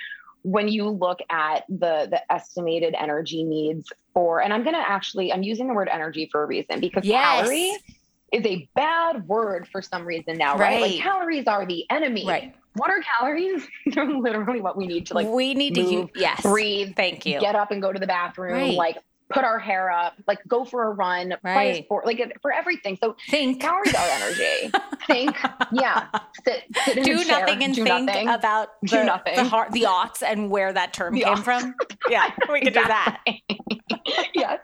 when you look at the the estimated energy needs for and I'm going to actually I'm using the word energy for a reason because yes. calorie is a bad word for some reason now, right? right? Like calories are the enemy. Right. What are calories? They're literally what we need to like. We need move, to use, yes, breathe. Thank you. Get up and go to the bathroom. Right. Like put our hair up, like go for a run, right. play a sport, like for everything. So think calories are energy. think, yeah. Sit, sit do nothing and do think nothing. about the, do nothing. the heart, the aughts and where that term the came aughts. from. Yeah, we could exactly. do that. yes.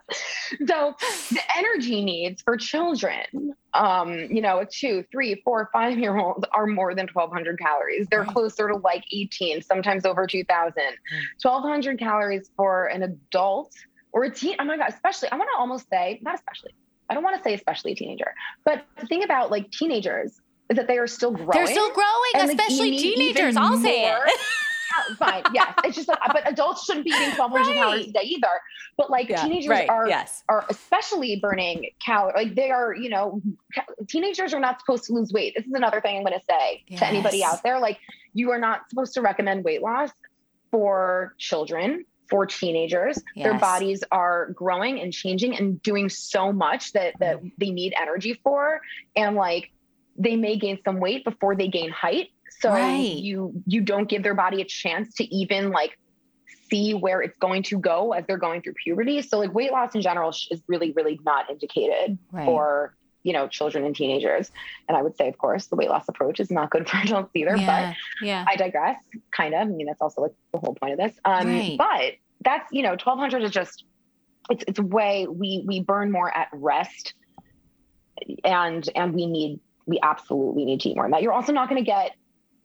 So the energy needs for children, um, you know, a two, three, four, five year olds are more than 1200 calories. They're right. closer to like 18, sometimes over 2000. 1200 calories for an adult or a teen. Oh my God, especially, I want to almost say, not especially, I don't want to say especially a teenager, but the thing about like teenagers is that they are still growing. They're still growing, and, especially like, teenagers. I'll say it. Uh, fine. Yes. It's just like, but adults shouldn't be eating 1200 right. calories a day either. But like yeah, teenagers right. are, yes. are especially burning calories. Like they are, you know, teenagers are not supposed to lose weight. This is another thing I'm going to say yes. to anybody out there. Like you are not supposed to recommend weight loss for children for teenagers. Yes. Their bodies are growing and changing and doing so much that that mm. they need energy for. And like they may gain some weight before they gain height. So right. you you don't give their body a chance to even like see where it's going to go as they're going through puberty. So like weight loss in general is really, really not indicated right. for you know children and teenagers. And i would say of course the weight loss approach is not good for adults either yeah, but yeah i digress kind of. I mean that's also like the whole point of this. Um right. but that's you know 1200 is just it's it's way we we burn more at rest and and we need we absolutely need to eat more and that. You're also not going to get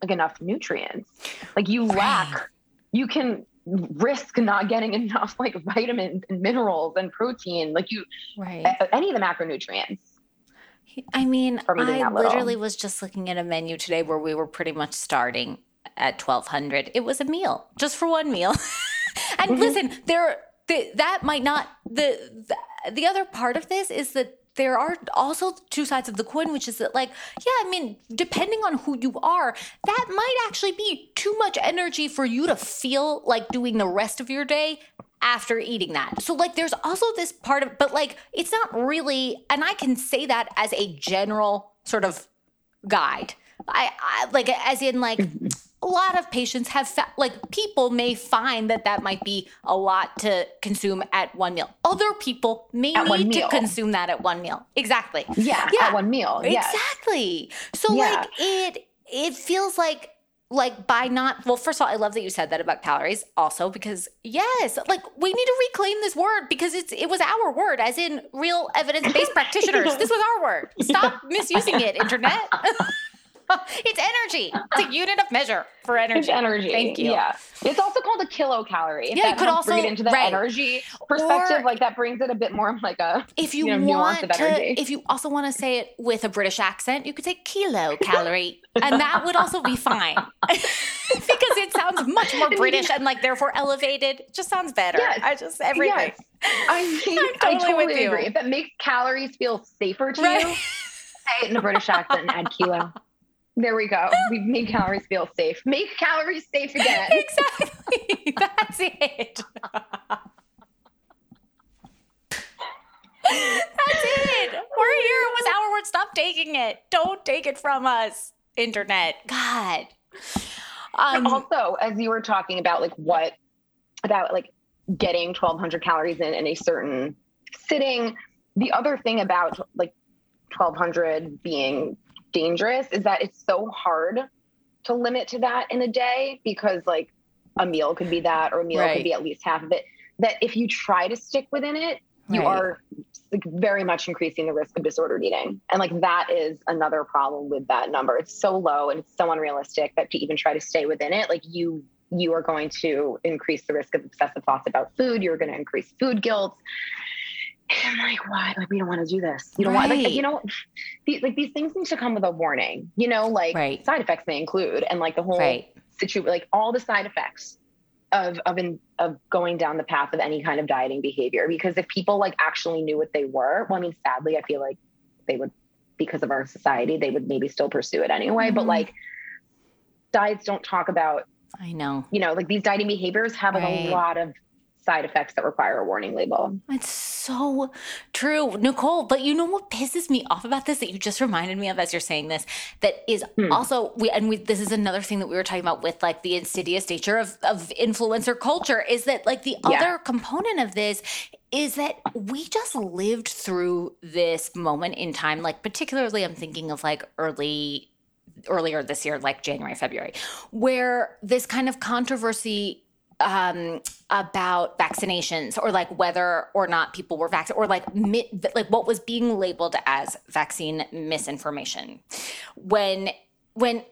like enough nutrients. Like you right. lack you can risk not getting enough like vitamins and minerals and protein. Like you right. any of the macronutrients i mean i literally was just looking at a menu today where we were pretty much starting at 1200 it was a meal just for one meal. And mm-hmm. listen there the, that might not the, the the other part of this is that there are also two sides of the coin, which is that, like, yeah, I mean, depending on who you are, that might actually be too much energy for you to feel like doing the rest of your day after eating that. So, like, there's also this part of, but like, it's not really, and I can say that as a general sort of guide. I, I like, as in, like, mm-hmm. a lot of patients have fa- like people may find that that might be a lot to consume at one meal other people may at need to consume that at one meal exactly yeah, yeah. at one meal yes. exactly so yeah. like it it feels like like by not well first of all i love that you said that about calories also because yes like we need to reclaim this word because it's it was our word as in real evidence-based practitioners. This was our word. Stop misusing it internet it's energy. It's a unit of measure for energy. It's energy. Thank you. Yeah. It's also called a kilocalorie. If yeah, you could also bring it into the right. energy perspective. Or, like that brings it a bit more like a if you, you know, want to, if you also want to say it with a British accent, you could say kilocalorie, and that would also be fine because it sounds much more British and like therefore elevated. It just sounds better. Yes. I just everything. Yes. I mean, totally I totally agree. If it makes calories feel safer to right. you, say it in a British accent and add kilo. There we go. We've made calories feel safe. Make calories safe again. exactly. That's it. That's it. We're here. It was our word. Stop taking it. Don't take it from us, internet. God. Um, also, as you were talking about, like what about like getting 1,200 calories in in a certain sitting, the other thing about like 1,200 being dangerous is that it's so hard to limit to that in a day because like a meal could be that or a meal right. could be at least half of it that if you try to stick within it you right. are like, very much increasing the risk of disordered eating and like that is another problem with that number it's so low and it's so unrealistic that to even try to stay within it like you you are going to increase the risk of obsessive thoughts about food you're going to increase food guilt I'm like, why? Like, we don't want to do this. You know right. Like, you know, these, like these things need to come with a warning. You know, like right. side effects may include, and like the whole right. situation, like all the side effects of of in, of going down the path of any kind of dieting behavior. Because if people like actually knew what they were, well, I mean, sadly, I feel like they would, because of our society, they would maybe still pursue it anyway. Mm-hmm. But like, diets don't talk about. I know. You know, like these dieting behaviors have a lot of side effects that require a warning label. It's so true, Nicole. But you know what pisses me off about this that you just reminded me of as you're saying this? That is hmm. also we and we this is another thing that we were talking about with like the insidious nature of of influencer culture is that like the yeah. other component of this is that we just lived through this moment in time like particularly i'm thinking of like early earlier this year like january february where this kind of controversy um, about vaccinations or like whether or not people were vaccinated or like mi- like what was being labeled as vaccine misinformation. When when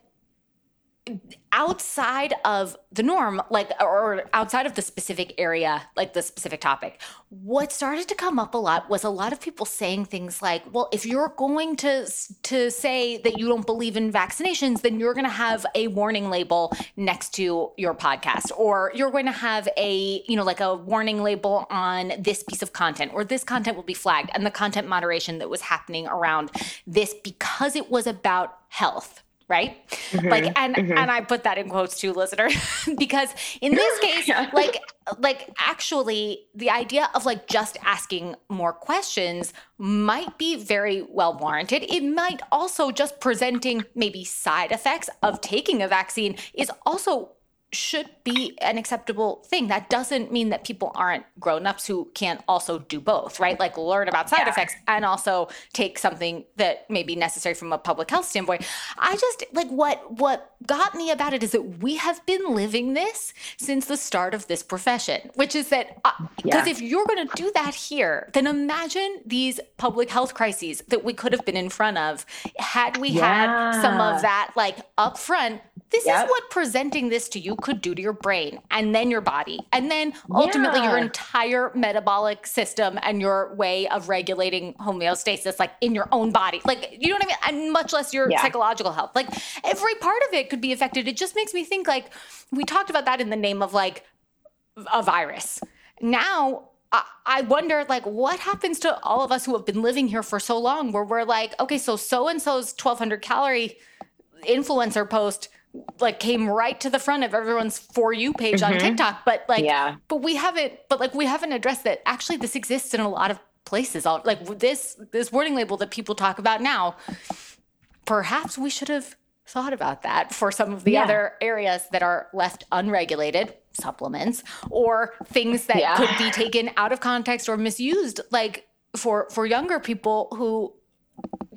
outside of the norm like or outside of the specific area like the specific topic what started to come up a lot was a lot of people saying things like well if you're going to to say that you don't believe in vaccinations then you're going to have a warning label next to your podcast or you're going to have a you know like a warning label on this piece of content or this content will be flagged and the content moderation that was happening around this because it was about health right? Mm-hmm, like and mm-hmm. and i put that in quotes too listener because in this case like like actually the idea of like just asking more questions might be very well warranted. It might also just presenting maybe side effects of taking a vaccine is also should be an acceptable thing. That doesn't mean that people aren't grown-ups who can't also do both, right? Like learn about side yeah. effects and also take something that may be necessary from a public health standpoint. I just like what what got me about it is that we have been living this since the start of this profession, which is that because uh, yeah. if you're going to do that here, then imagine these public health crises that we could have been in front of had we yeah. had some of that like up front this yep. is what presenting this to you could do to your brain and then your body. And then ultimately yeah. your entire metabolic system and your way of regulating homeostasis like in your own body. Like you know what i mean? And much less your yeah. psychological health. Like every part of it could be affected. It just makes me think like we talked about that in the name of like a virus. Now I wonder, like, what happens to all of us who have been living here for so long, where we're like, okay, so so and so's 1200 calorie influencer post like came right to the front of everyone's for you page mm-hmm. on TikTok. But like, yeah. but we haven't, but like, we haven't addressed that actually this exists in a lot of places. All like this, this warning label that people talk about now. Perhaps we should have thought about that for some of the yeah. other areas that are left unregulated supplements or things that yeah. could be taken out of context or misused like for for younger people who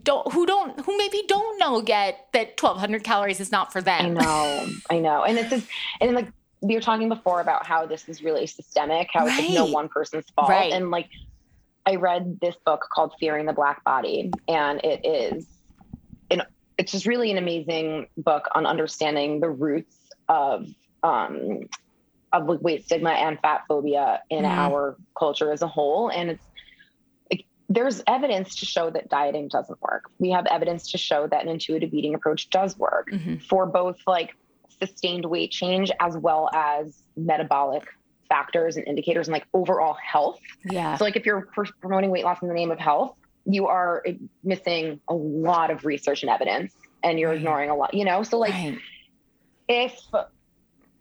don't who don't who maybe don't know yet that 1200 calories is not for them. I know. I know. And it's just and like we were talking before about how this is really systemic, how right. it's like no one person's fault. Right. And like I read this book called Fearing the Black Body and it is an it's just really an amazing book on understanding the roots of um of weight stigma and fat phobia in mm. our culture as a whole and it's there's evidence to show that dieting doesn't work. We have evidence to show that an intuitive eating approach does work mm-hmm. for both like sustained weight change as well as metabolic factors and indicators and like overall health. Yeah. So like if you're promoting weight loss in the name of health, you are missing a lot of research and evidence and you're right. ignoring a lot, you know? So like right. if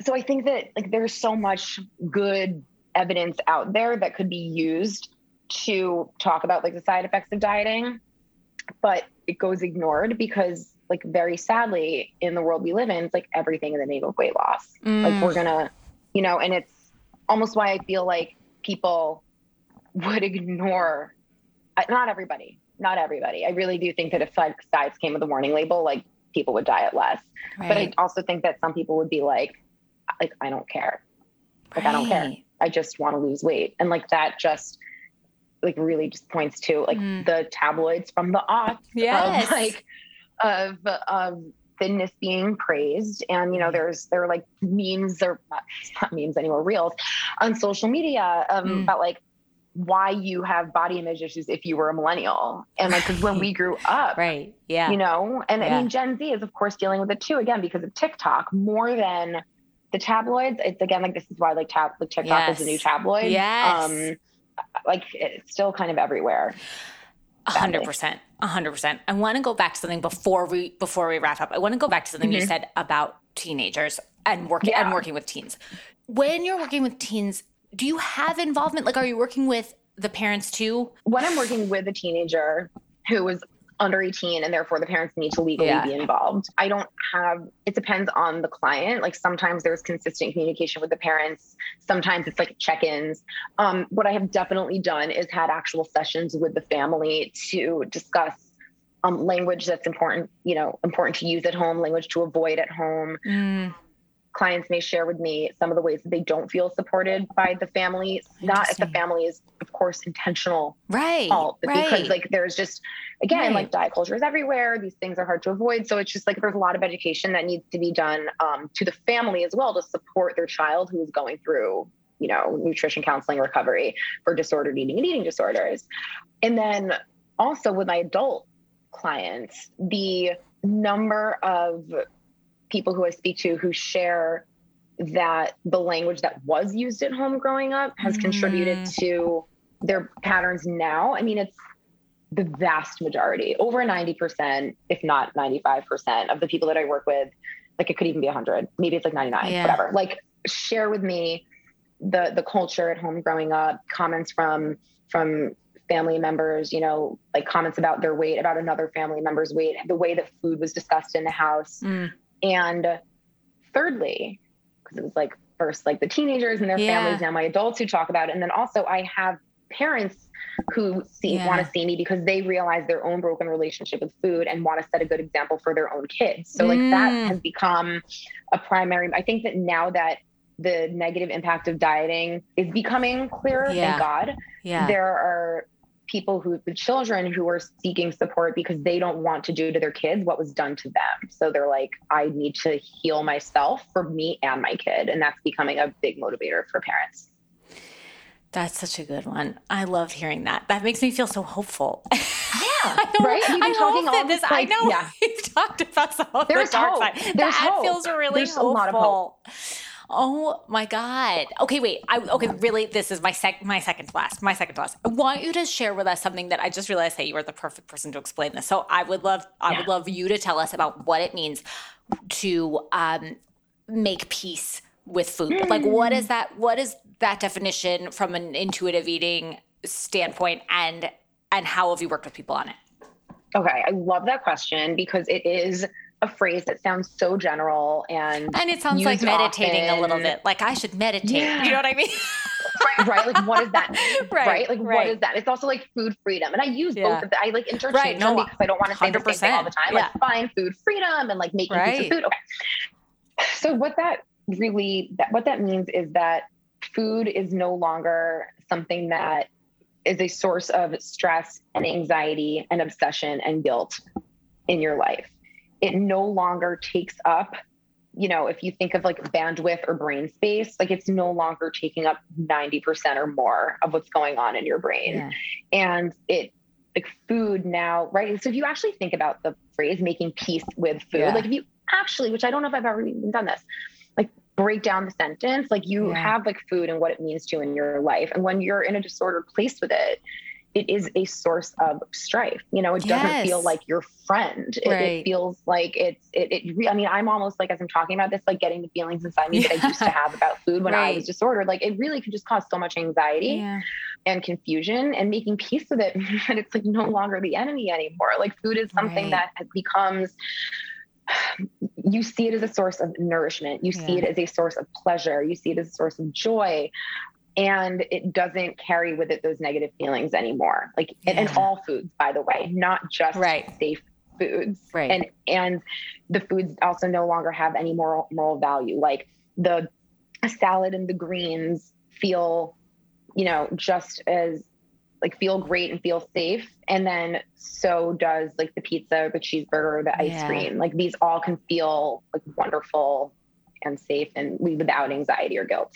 so I think that like there's so much good evidence out there that could be used to talk about like the side effects of dieting, but it goes ignored because like very sadly in the world we live in, it's like everything in the name of weight loss. Mm. Like we're gonna, you know, and it's almost why I feel like people would ignore uh, not everybody, not everybody. I really do think that if like sides came with a warning label, like people would diet less. Right. But I also think that some people would be like, like, I don't care. Like, right. I don't care. I just want to lose weight. And like that just like really just points to like mm. the tabloids from the aughts yes. of like of of thinness being praised and you know there's there are like memes or not, not memes anymore reels on social media um, mm. about like why you have body image issues if you were a millennial and like because when we grew up right yeah you know and yeah. i mean gen z is of course dealing with it too again because of tiktok more than the tabloids it's again like this is why like tab like tiktok yes. is a new tabloid yes. um like it's still kind of everywhere. A hundred percent, a hundred percent. I want to go back to something before we before we wrap up. I want to go back to something mm-hmm. you said about teenagers and working yeah. and working with teens. When you're working with teens, do you have involvement? Like, are you working with the parents too? When I'm working with a teenager who was under 18 and therefore the parents need to legally yeah. be involved. I don't have it depends on the client. Like sometimes there's consistent communication with the parents, sometimes it's like check-ins. Um, what I have definitely done is had actual sessions with the family to discuss um, language that's important, you know, important to use at home, language to avoid at home. Mm clients may share with me some of the ways that they don't feel supported by the family. Not if the family is of course intentional right fault, but right. because like there's just again right. like diet culture is everywhere. These things are hard to avoid. So it's just like there's a lot of education that needs to be done um, to the family as well to support their child who is going through you know nutrition counseling recovery for disordered eating and eating disorders. And then also with my adult clients the number of people who I speak to who share that the language that was used at home growing up has mm. contributed to their patterns now. I mean, it's the vast majority, over 90%, if not 95% of the people that I work with, like it could even be 100, maybe it's like 99, yeah. whatever. Like share with me the the culture at home growing up, comments from from family members, you know, like comments about their weight, about another family member's weight, the way that food was discussed in the house. Mm. And thirdly, because it was like first like the teenagers and their yeah. families, now my adults who talk about it. And then also I have parents who see yeah. want to see me because they realize their own broken relationship with food and want to set a good example for their own kids. So like mm. that has become a primary I think that now that the negative impact of dieting is becoming clearer, yeah. thank God. Yeah. There are people who the children who are seeking support because they don't want to do to their kids what was done to them so they're like i need to heal myself for me and my kid and that's becoming a big motivator for parents that's such a good one. I love hearing that. That makes me feel so hopeful. Yeah, right. Been I talking all this. Like, I know yeah. we've talked about some of There's the dark hope. side. There's that hope. feels really There's hopeful. A lot of hope. Oh my god. Okay, wait. I okay, really this is my sec my second last. My second last. I want you to share with us something that I just realized that you are the perfect person to explain this. So I would love I yeah. would love you to tell us about what it means to um make peace with food. Mm. Like what is that what is that definition from an intuitive eating standpoint and and how have you worked with people on it? Okay, I love that question because it is a phrase that sounds so general and and it sounds like meditating often. a little bit like i should meditate yeah. you know what i mean right, right like what is that right, right? like right. what is that it's also like food freedom and i use yeah. both of them i like interchange right. no, them because i don't want to say 100%. the same thing all the time yeah. like fine food freedom and like making right. piece of food okay so what that really that what that means is that food is no longer something that is a source of stress and anxiety and obsession and guilt in your life it no longer takes up you know if you think of like bandwidth or brain space like it's no longer taking up 90% or more of what's going on in your brain yeah. and it like food now right so if you actually think about the phrase making peace with food yeah. like if you actually which i don't know if i've ever even done this like break down the sentence like you yeah. have like food and what it means to you in your life and when you're in a disordered place with it it is a source of strife. You know, it yes. doesn't feel like your friend. It, right. it feels like it's, it, it, I mean, I'm almost like, as I'm talking about this, like getting the feelings inside me yeah. that I used to have about food when right. I was disordered. Like it really can just cause so much anxiety yeah. and confusion and making peace with it. And it's like no longer the enemy anymore. Like food is something right. that becomes, you see it as a source of nourishment. You yeah. see it as a source of pleasure. You see it as a source of joy and it doesn't carry with it those negative feelings anymore. Like yeah. and, and, all foods by the way not just right. safe foods. Right. And and the foods also no longer have any moral moral value. Like the salad and the greens feel you know just as like feel great and feel safe. And then so does like the pizza the cheeseburger the ice yeah. cream. Like these all can feel like wonderful and safe and leave without anxiety or guilt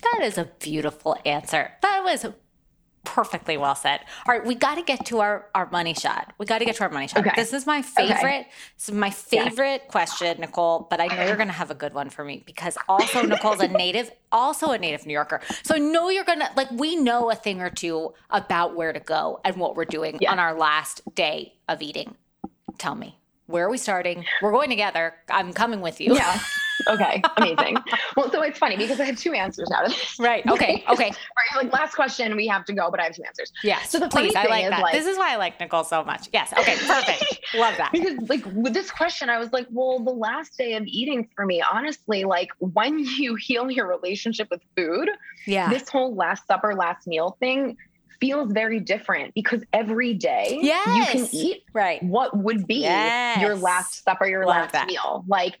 that is a beautiful answer. That was perfectly well said. All right, we got to get to our, our money shot. We got to get to our money shot. Okay. This is my favorite. Okay. This is my favorite question, Nicole. But I know you're going to have a good one for me because also Nicole's a native, also a native New Yorker. So I know you're going to like. We know a thing or two about where to go and what we're doing yeah. on our last day of eating. Tell me, where are we starting? We're going together. I'm coming with you. Yeah. Okay, amazing. well, so it's funny because I have two answers now to this. Right. Okay. Okay. right. Like last question, we have to go, but I have two answers. Yes. So the please, I like that. Like, this is why I like Nicole so much. Yes. Okay. Perfect. Love that. Because like with this question, I was like, well, the last day of eating for me, honestly, like when you heal your relationship with food, yeah, this whole last supper, last meal thing feels very different because every day yes. you can eat right what would be yes. your last supper, your Love last that. meal. Like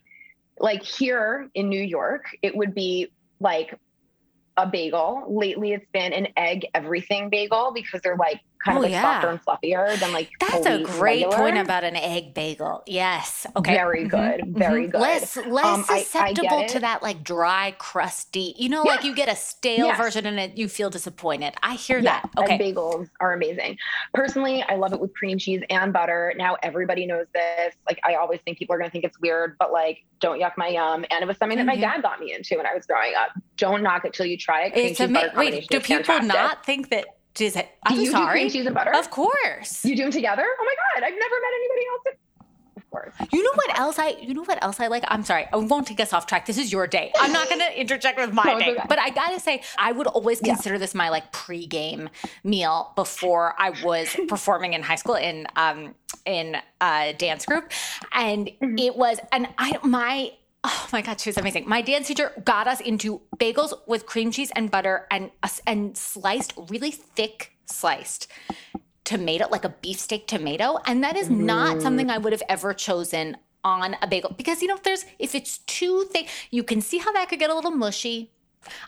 like here in New York, it would be like a bagel. Lately, it's been an egg everything bagel because they're like kind oh, of like yeah. softer and fluffier than like that's a great regular. point about an egg bagel yes okay very mm-hmm. good mm-hmm. very good less less um, susceptible I, I to that like dry crusty you know like you get a stale yes. version and it you feel disappointed i hear yeah. that okay and bagels are amazing personally i love it with cream cheese and butter now everybody knows this like i always think people are going to think it's weird but like don't yuck my yum and it was something that my mm-hmm. dad got me into when i was growing up don't knock it till you try it cream it's ama- wait do people fantastic. not think that Jeez, I'm do you sorry. Do cream cheese and butter? Of course. You do them together? Oh my god, I've never met anybody else. That- of course. You know what else I? You know what else I like? I'm sorry, I won't take us off track. This is your day. I'm not going to interject with my no, day. Okay. But I gotta say, I would always consider yeah. this my like pre-game meal before I was performing in high school in um in a dance group, and mm-hmm. it was and I my Oh my god, she was amazing. My dance teacher got us into bagels with cream cheese and butter and and sliced really thick sliced tomato, like a beefsteak tomato, and that is mm. not something I would have ever chosen on a bagel because you know if there's if it's too thick, you can see how that could get a little mushy.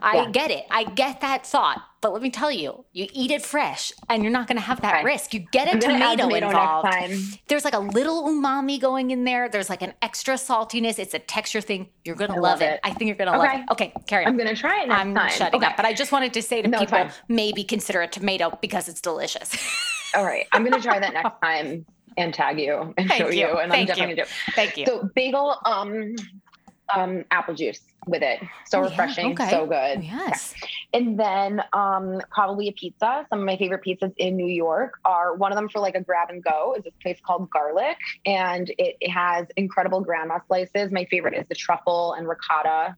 I yeah. get it. I get that thought. But let me tell you, you eat it fresh and you're not going to have that okay. risk. You get a tomato, tomato, involved. There's like a little umami going in there. There's like an extra saltiness. It's a texture thing. You're going to love, love it. it. I think you're going to okay. love it. Okay, carry on. I'm going to try it next I'm time. shutting okay. up. But I just wanted to say to no, people, maybe consider a tomato because it's delicious. All right. I'm going to try that next time and tag you and Thank show you. you and Thank I'm definitely going to do Thank you. So bagel, um, um, apple juice with it. So oh, refreshing, yeah? okay. so good. Yes. And then um, probably a pizza. Some of my favorite pizzas in New York are one of them for like a grab and go is this place called Garlic, and it, it has incredible grandma slices. My favorite is the truffle and ricotta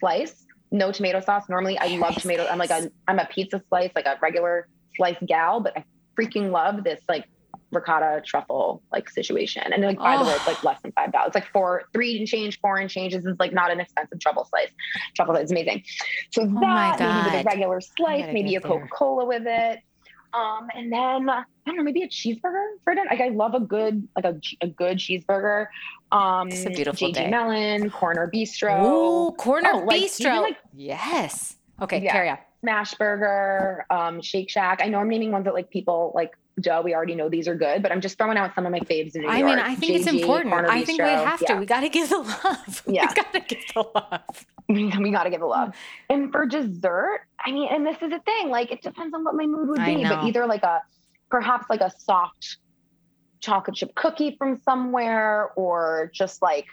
slice. No tomato sauce. Normally, I love tomatoes. I'm like a I'm a pizza slice, like a regular slice gal, but I freaking love this like ricotta truffle like situation. And like by oh. the way, it's like less than five dollars. It's like four, three and change, four and change. This is like not an expensive truffle slice. Truffle slice is amazing. So oh that maybe with a regular slice, maybe a Coca Cola with it. Um, and then I don't know, maybe a cheeseburger for dinner. Like I love a good like a, a good cheeseburger. Um, it's a beautiful JG day. Melon, Corner Bistro. Ooh, Corner oh, Bistro. Like, like, yes. Okay, yeah. carry on. Smash Burger, um, Shake Shack. I know I'm naming ones that like people like duh, we already know these are good, but I'm just throwing out some of my faves in New I York. mean, I think JG, it's important. I think we have to. Yeah. We got to give the love. Yeah. We got to give the love. we got to give the love. And for dessert, I mean, and this is a thing, like it depends on what my mood would be, but either like a, perhaps like a soft chocolate chip cookie from somewhere or just like,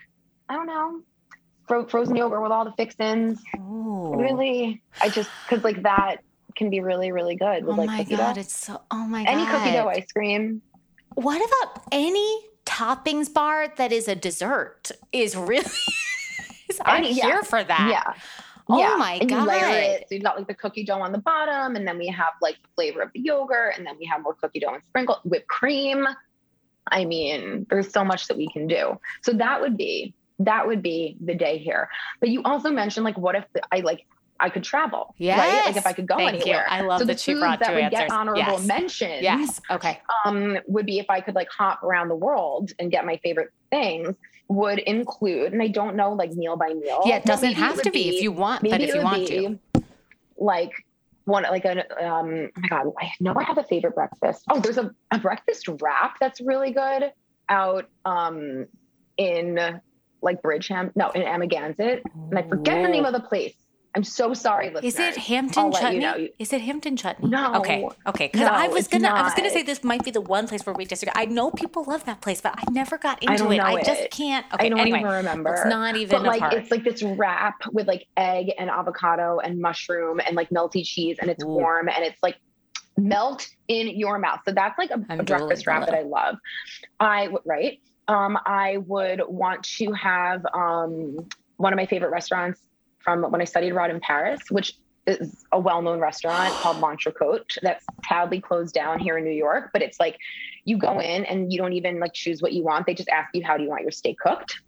I don't know, frozen yogurt with all the fixins. Ooh. Really, I just, cause like that, can be really, really good with oh like cookie god, dough. It's so oh my god. Any cookie dough ice cream. What about any toppings bar that is a dessert is really I'm yeah. here for that. Yeah. Oh yeah. my and god! You layer it. So you've got like the cookie dough on the bottom, and then we have like the flavor of the yogurt, and then we have more cookie dough and sprinkle whipped cream. I mean, there's so much that we can do. So that would be that would be the day here. But you also mentioned like, what if I like I could travel. Yes. Right? Like if I could go Thank anywhere. You. I love so that she brought that would answers. get honorable yes. mentions. Yes. Okay. Um, would be if I could like hop around the world and get my favorite things would include, and I don't know like meal by meal. Yeah, it doesn't have to be, be, if you want, but if you want to. Like one like a um oh my god, I know I have a favorite breakfast. Oh, there's a, a breakfast wrap that's really good out um in like Bridgeham, no, in Amagansett. And I forget the name of the place. I'm so sorry, listeners. Is it Hampton Chutney? You know. Is it Hampton Chutney? No. Okay. Okay. Because no, I was gonna, not. I was gonna say this might be the one place where we disagree. I know people love that place, but I never got into I it. I it. just can't. Okay. I don't anyway, even remember. It's not even. But like, it's like this wrap with like egg and avocado and mushroom and like melty cheese, and it's Ooh. warm and it's like melt in your mouth. So that's like a, a breakfast wrap that I love. I right. Um, I would want to have um one of my favorite restaurants from when I studied abroad in Paris, which is a well-known restaurant called L'Entrecôte that's sadly closed down here in New York. But it's like you go in and you don't even like choose what you want. They just ask you how do you want your steak cooked,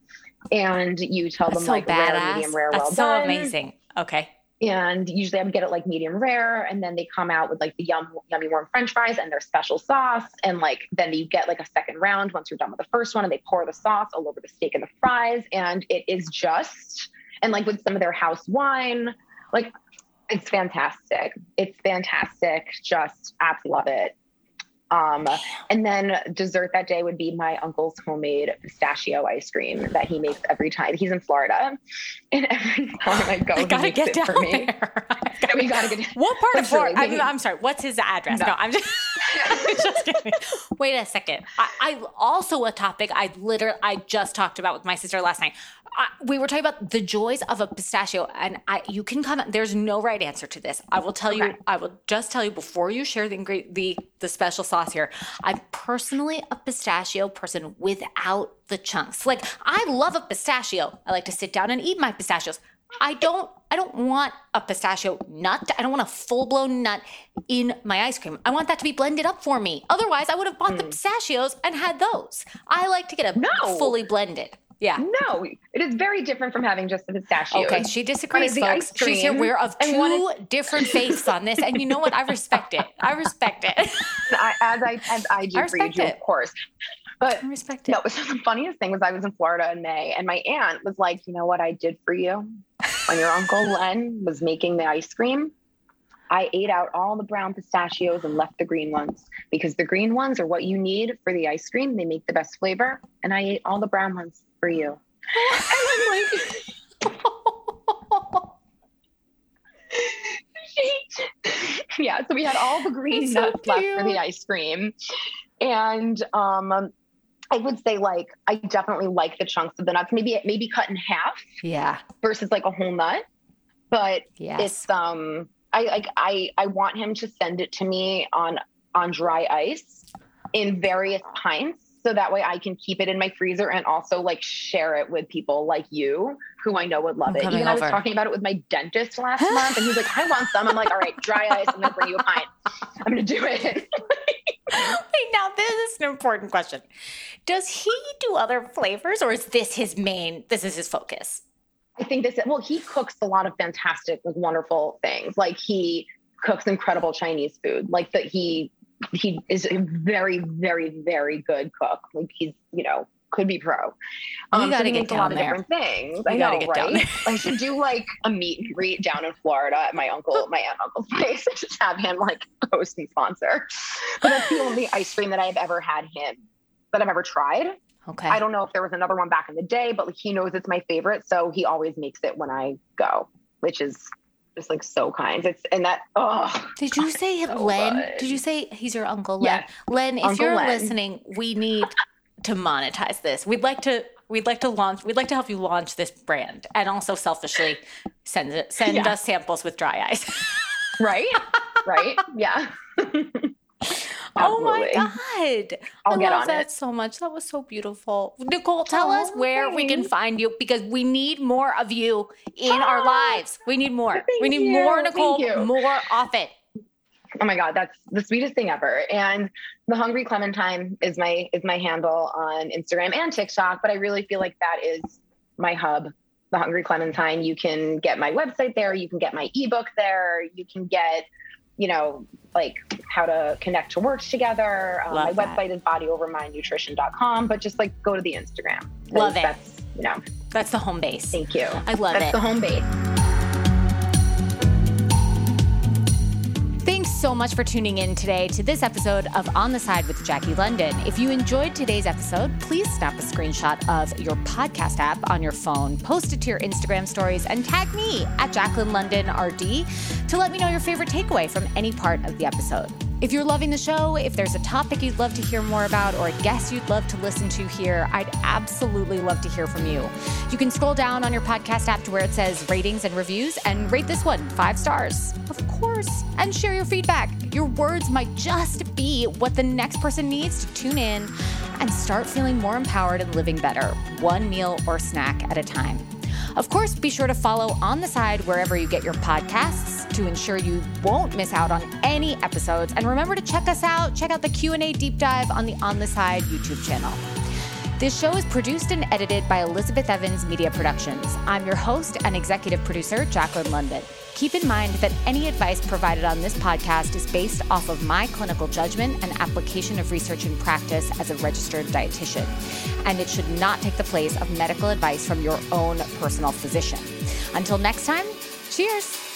and you tell that's them so like badass. rare, medium rare, that's well so done. amazing. Okay. And usually I would get it like medium rare, and then they come out with like the yum, yummy warm French fries and their special sauce, and like then you get like a second round once you're done with the first one, and they pour the sauce all over the steak and the fries, and it is just and like with some of their house wine. Like it's fantastic. It's fantastic. Just absolutely love it. Um, and then dessert that day would be my uncle's homemade pistachio ice cream that he makes every time. He's in Florida, and every time I go, I gotta get down there. we gotta get. What part of Florida? I'm, I'm, sorry. What's his address? No, no I'm just. just kidding. Wait a second. I, I also a topic I literally I just talked about with my sister last night. I, we were talking about the joys of a pistachio, and I you can come. There's no right answer to this. I will tell okay. you. I will just tell you before you share the the the special sauce here. I'm personally a pistachio person without the chunks. Like I love a pistachio. I like to sit down and eat my pistachios. I don't I don't want a pistachio nut. I don't want a full-blown nut in my ice cream. I want that to be blended up for me. Otherwise, I would have bought mm. the hmm. pistachios and had those. I like to get a no. fully blended. Yeah. No, it is very different from having just the pistachio. Okay, she disagrees, folks. She's here. We're of two different faiths on this, and you know what? I respect it. I respect it. I, as I as I do I for you, of course. But I respect it. No, so the funniest thing was I was in Florida in May, and my aunt was like, "You know what I did for you when your uncle Len was making the ice cream? I ate out all the brown pistachios and left the green ones because the green ones are what you need for the ice cream. They make the best flavor. And I ate all the brown ones for you. like, yeah, so we had all the green That's nuts so left for the ice cream. And um I would say like I definitely like the chunks of the nuts. Maybe it maybe cut in half. Yeah. Versus like a whole nut. But yes. it's um I like I I want him to send it to me on on dry ice in various pints so that way I can keep it in my freezer and also like share it with people like you who I know would love it. Even over. I was talking about it with my dentist last month and he's like, I want some. I'm like, all right, dry ice. I'm gonna bring you a pint. I'm gonna do it. Wait, now this is an important question. Does he do other flavors or is this his main this is his focus? I think this, well, he cooks a lot of fantastic, like wonderful things. Like he cooks incredible Chinese food. Like that he, he is a very, very, very good cook. Like he's, you know, could be pro. Um, you gotta so get down a lot there. of different things. You I know, right? I should do like a meet and greet down in Florida at my uncle, my aunt uncle's place. Just have him like host and sponsor. But that's the only ice cream that I've ever had him that I've ever tried. Okay. I don't know if there was another one back in the day, but like he knows it's my favorite, so he always makes it when I go, which is just like so kind. It's and that oh. Did you say so Len? Good. Did you say he's your uncle Len? Yes. Len, if uncle you're Len. listening, we need to monetize this. We'd like to we'd like to launch we'd like to help you launch this brand and also selfishly send it send yeah. us samples with dry eyes. right? Right? Yeah. Oh my God. I'll I get love on that it. so much. That was so beautiful. Nicole, tell oh, us where thanks. we can find you because we need more of you in oh, our lives. We need more. We need you. more, Nicole, more often. Oh my God, that's the sweetest thing ever. And the Hungry Clementine is my is my handle on Instagram and TikTok, but I really feel like that is my hub the Hungry Clementine. You can get my website there. You can get my ebook there. You can get you know, like how to connect to works together. Um, my that. website is bodyovermindnutrition.com, but just like go to the Instagram. Love it. That's, you know, that's the home base. Thank you. I love that's it. That's the home base. Thanks so much for tuning in today to this episode of On the Side with Jackie London. If you enjoyed today's episode, please snap a screenshot of your podcast app on your phone, post it to your Instagram stories, and tag me at Jaclyn London RD to let me know your favorite takeaway from any part of the episode. If you're loving the show, if there's a topic you'd love to hear more about or a guest you'd love to listen to here, I'd absolutely love to hear from you. You can scroll down on your podcast app to where it says ratings and reviews and rate this one five stars, of course, and share your feedback. Your words might just be what the next person needs to tune in and start feeling more empowered and living better, one meal or snack at a time. Of course, be sure to follow On the Side wherever you get your podcasts to ensure you won't miss out on any episodes. And remember to check us out. Check out the Q&A deep dive on the On the Side YouTube channel. This show is produced and edited by Elizabeth Evans Media Productions. I'm your host and executive producer, Jaclyn London. Keep in mind that any advice provided on this podcast is based off of my clinical judgment and application of research and practice as a registered dietitian, and it should not take the place of medical advice from your own personal physician. Until next time, cheers.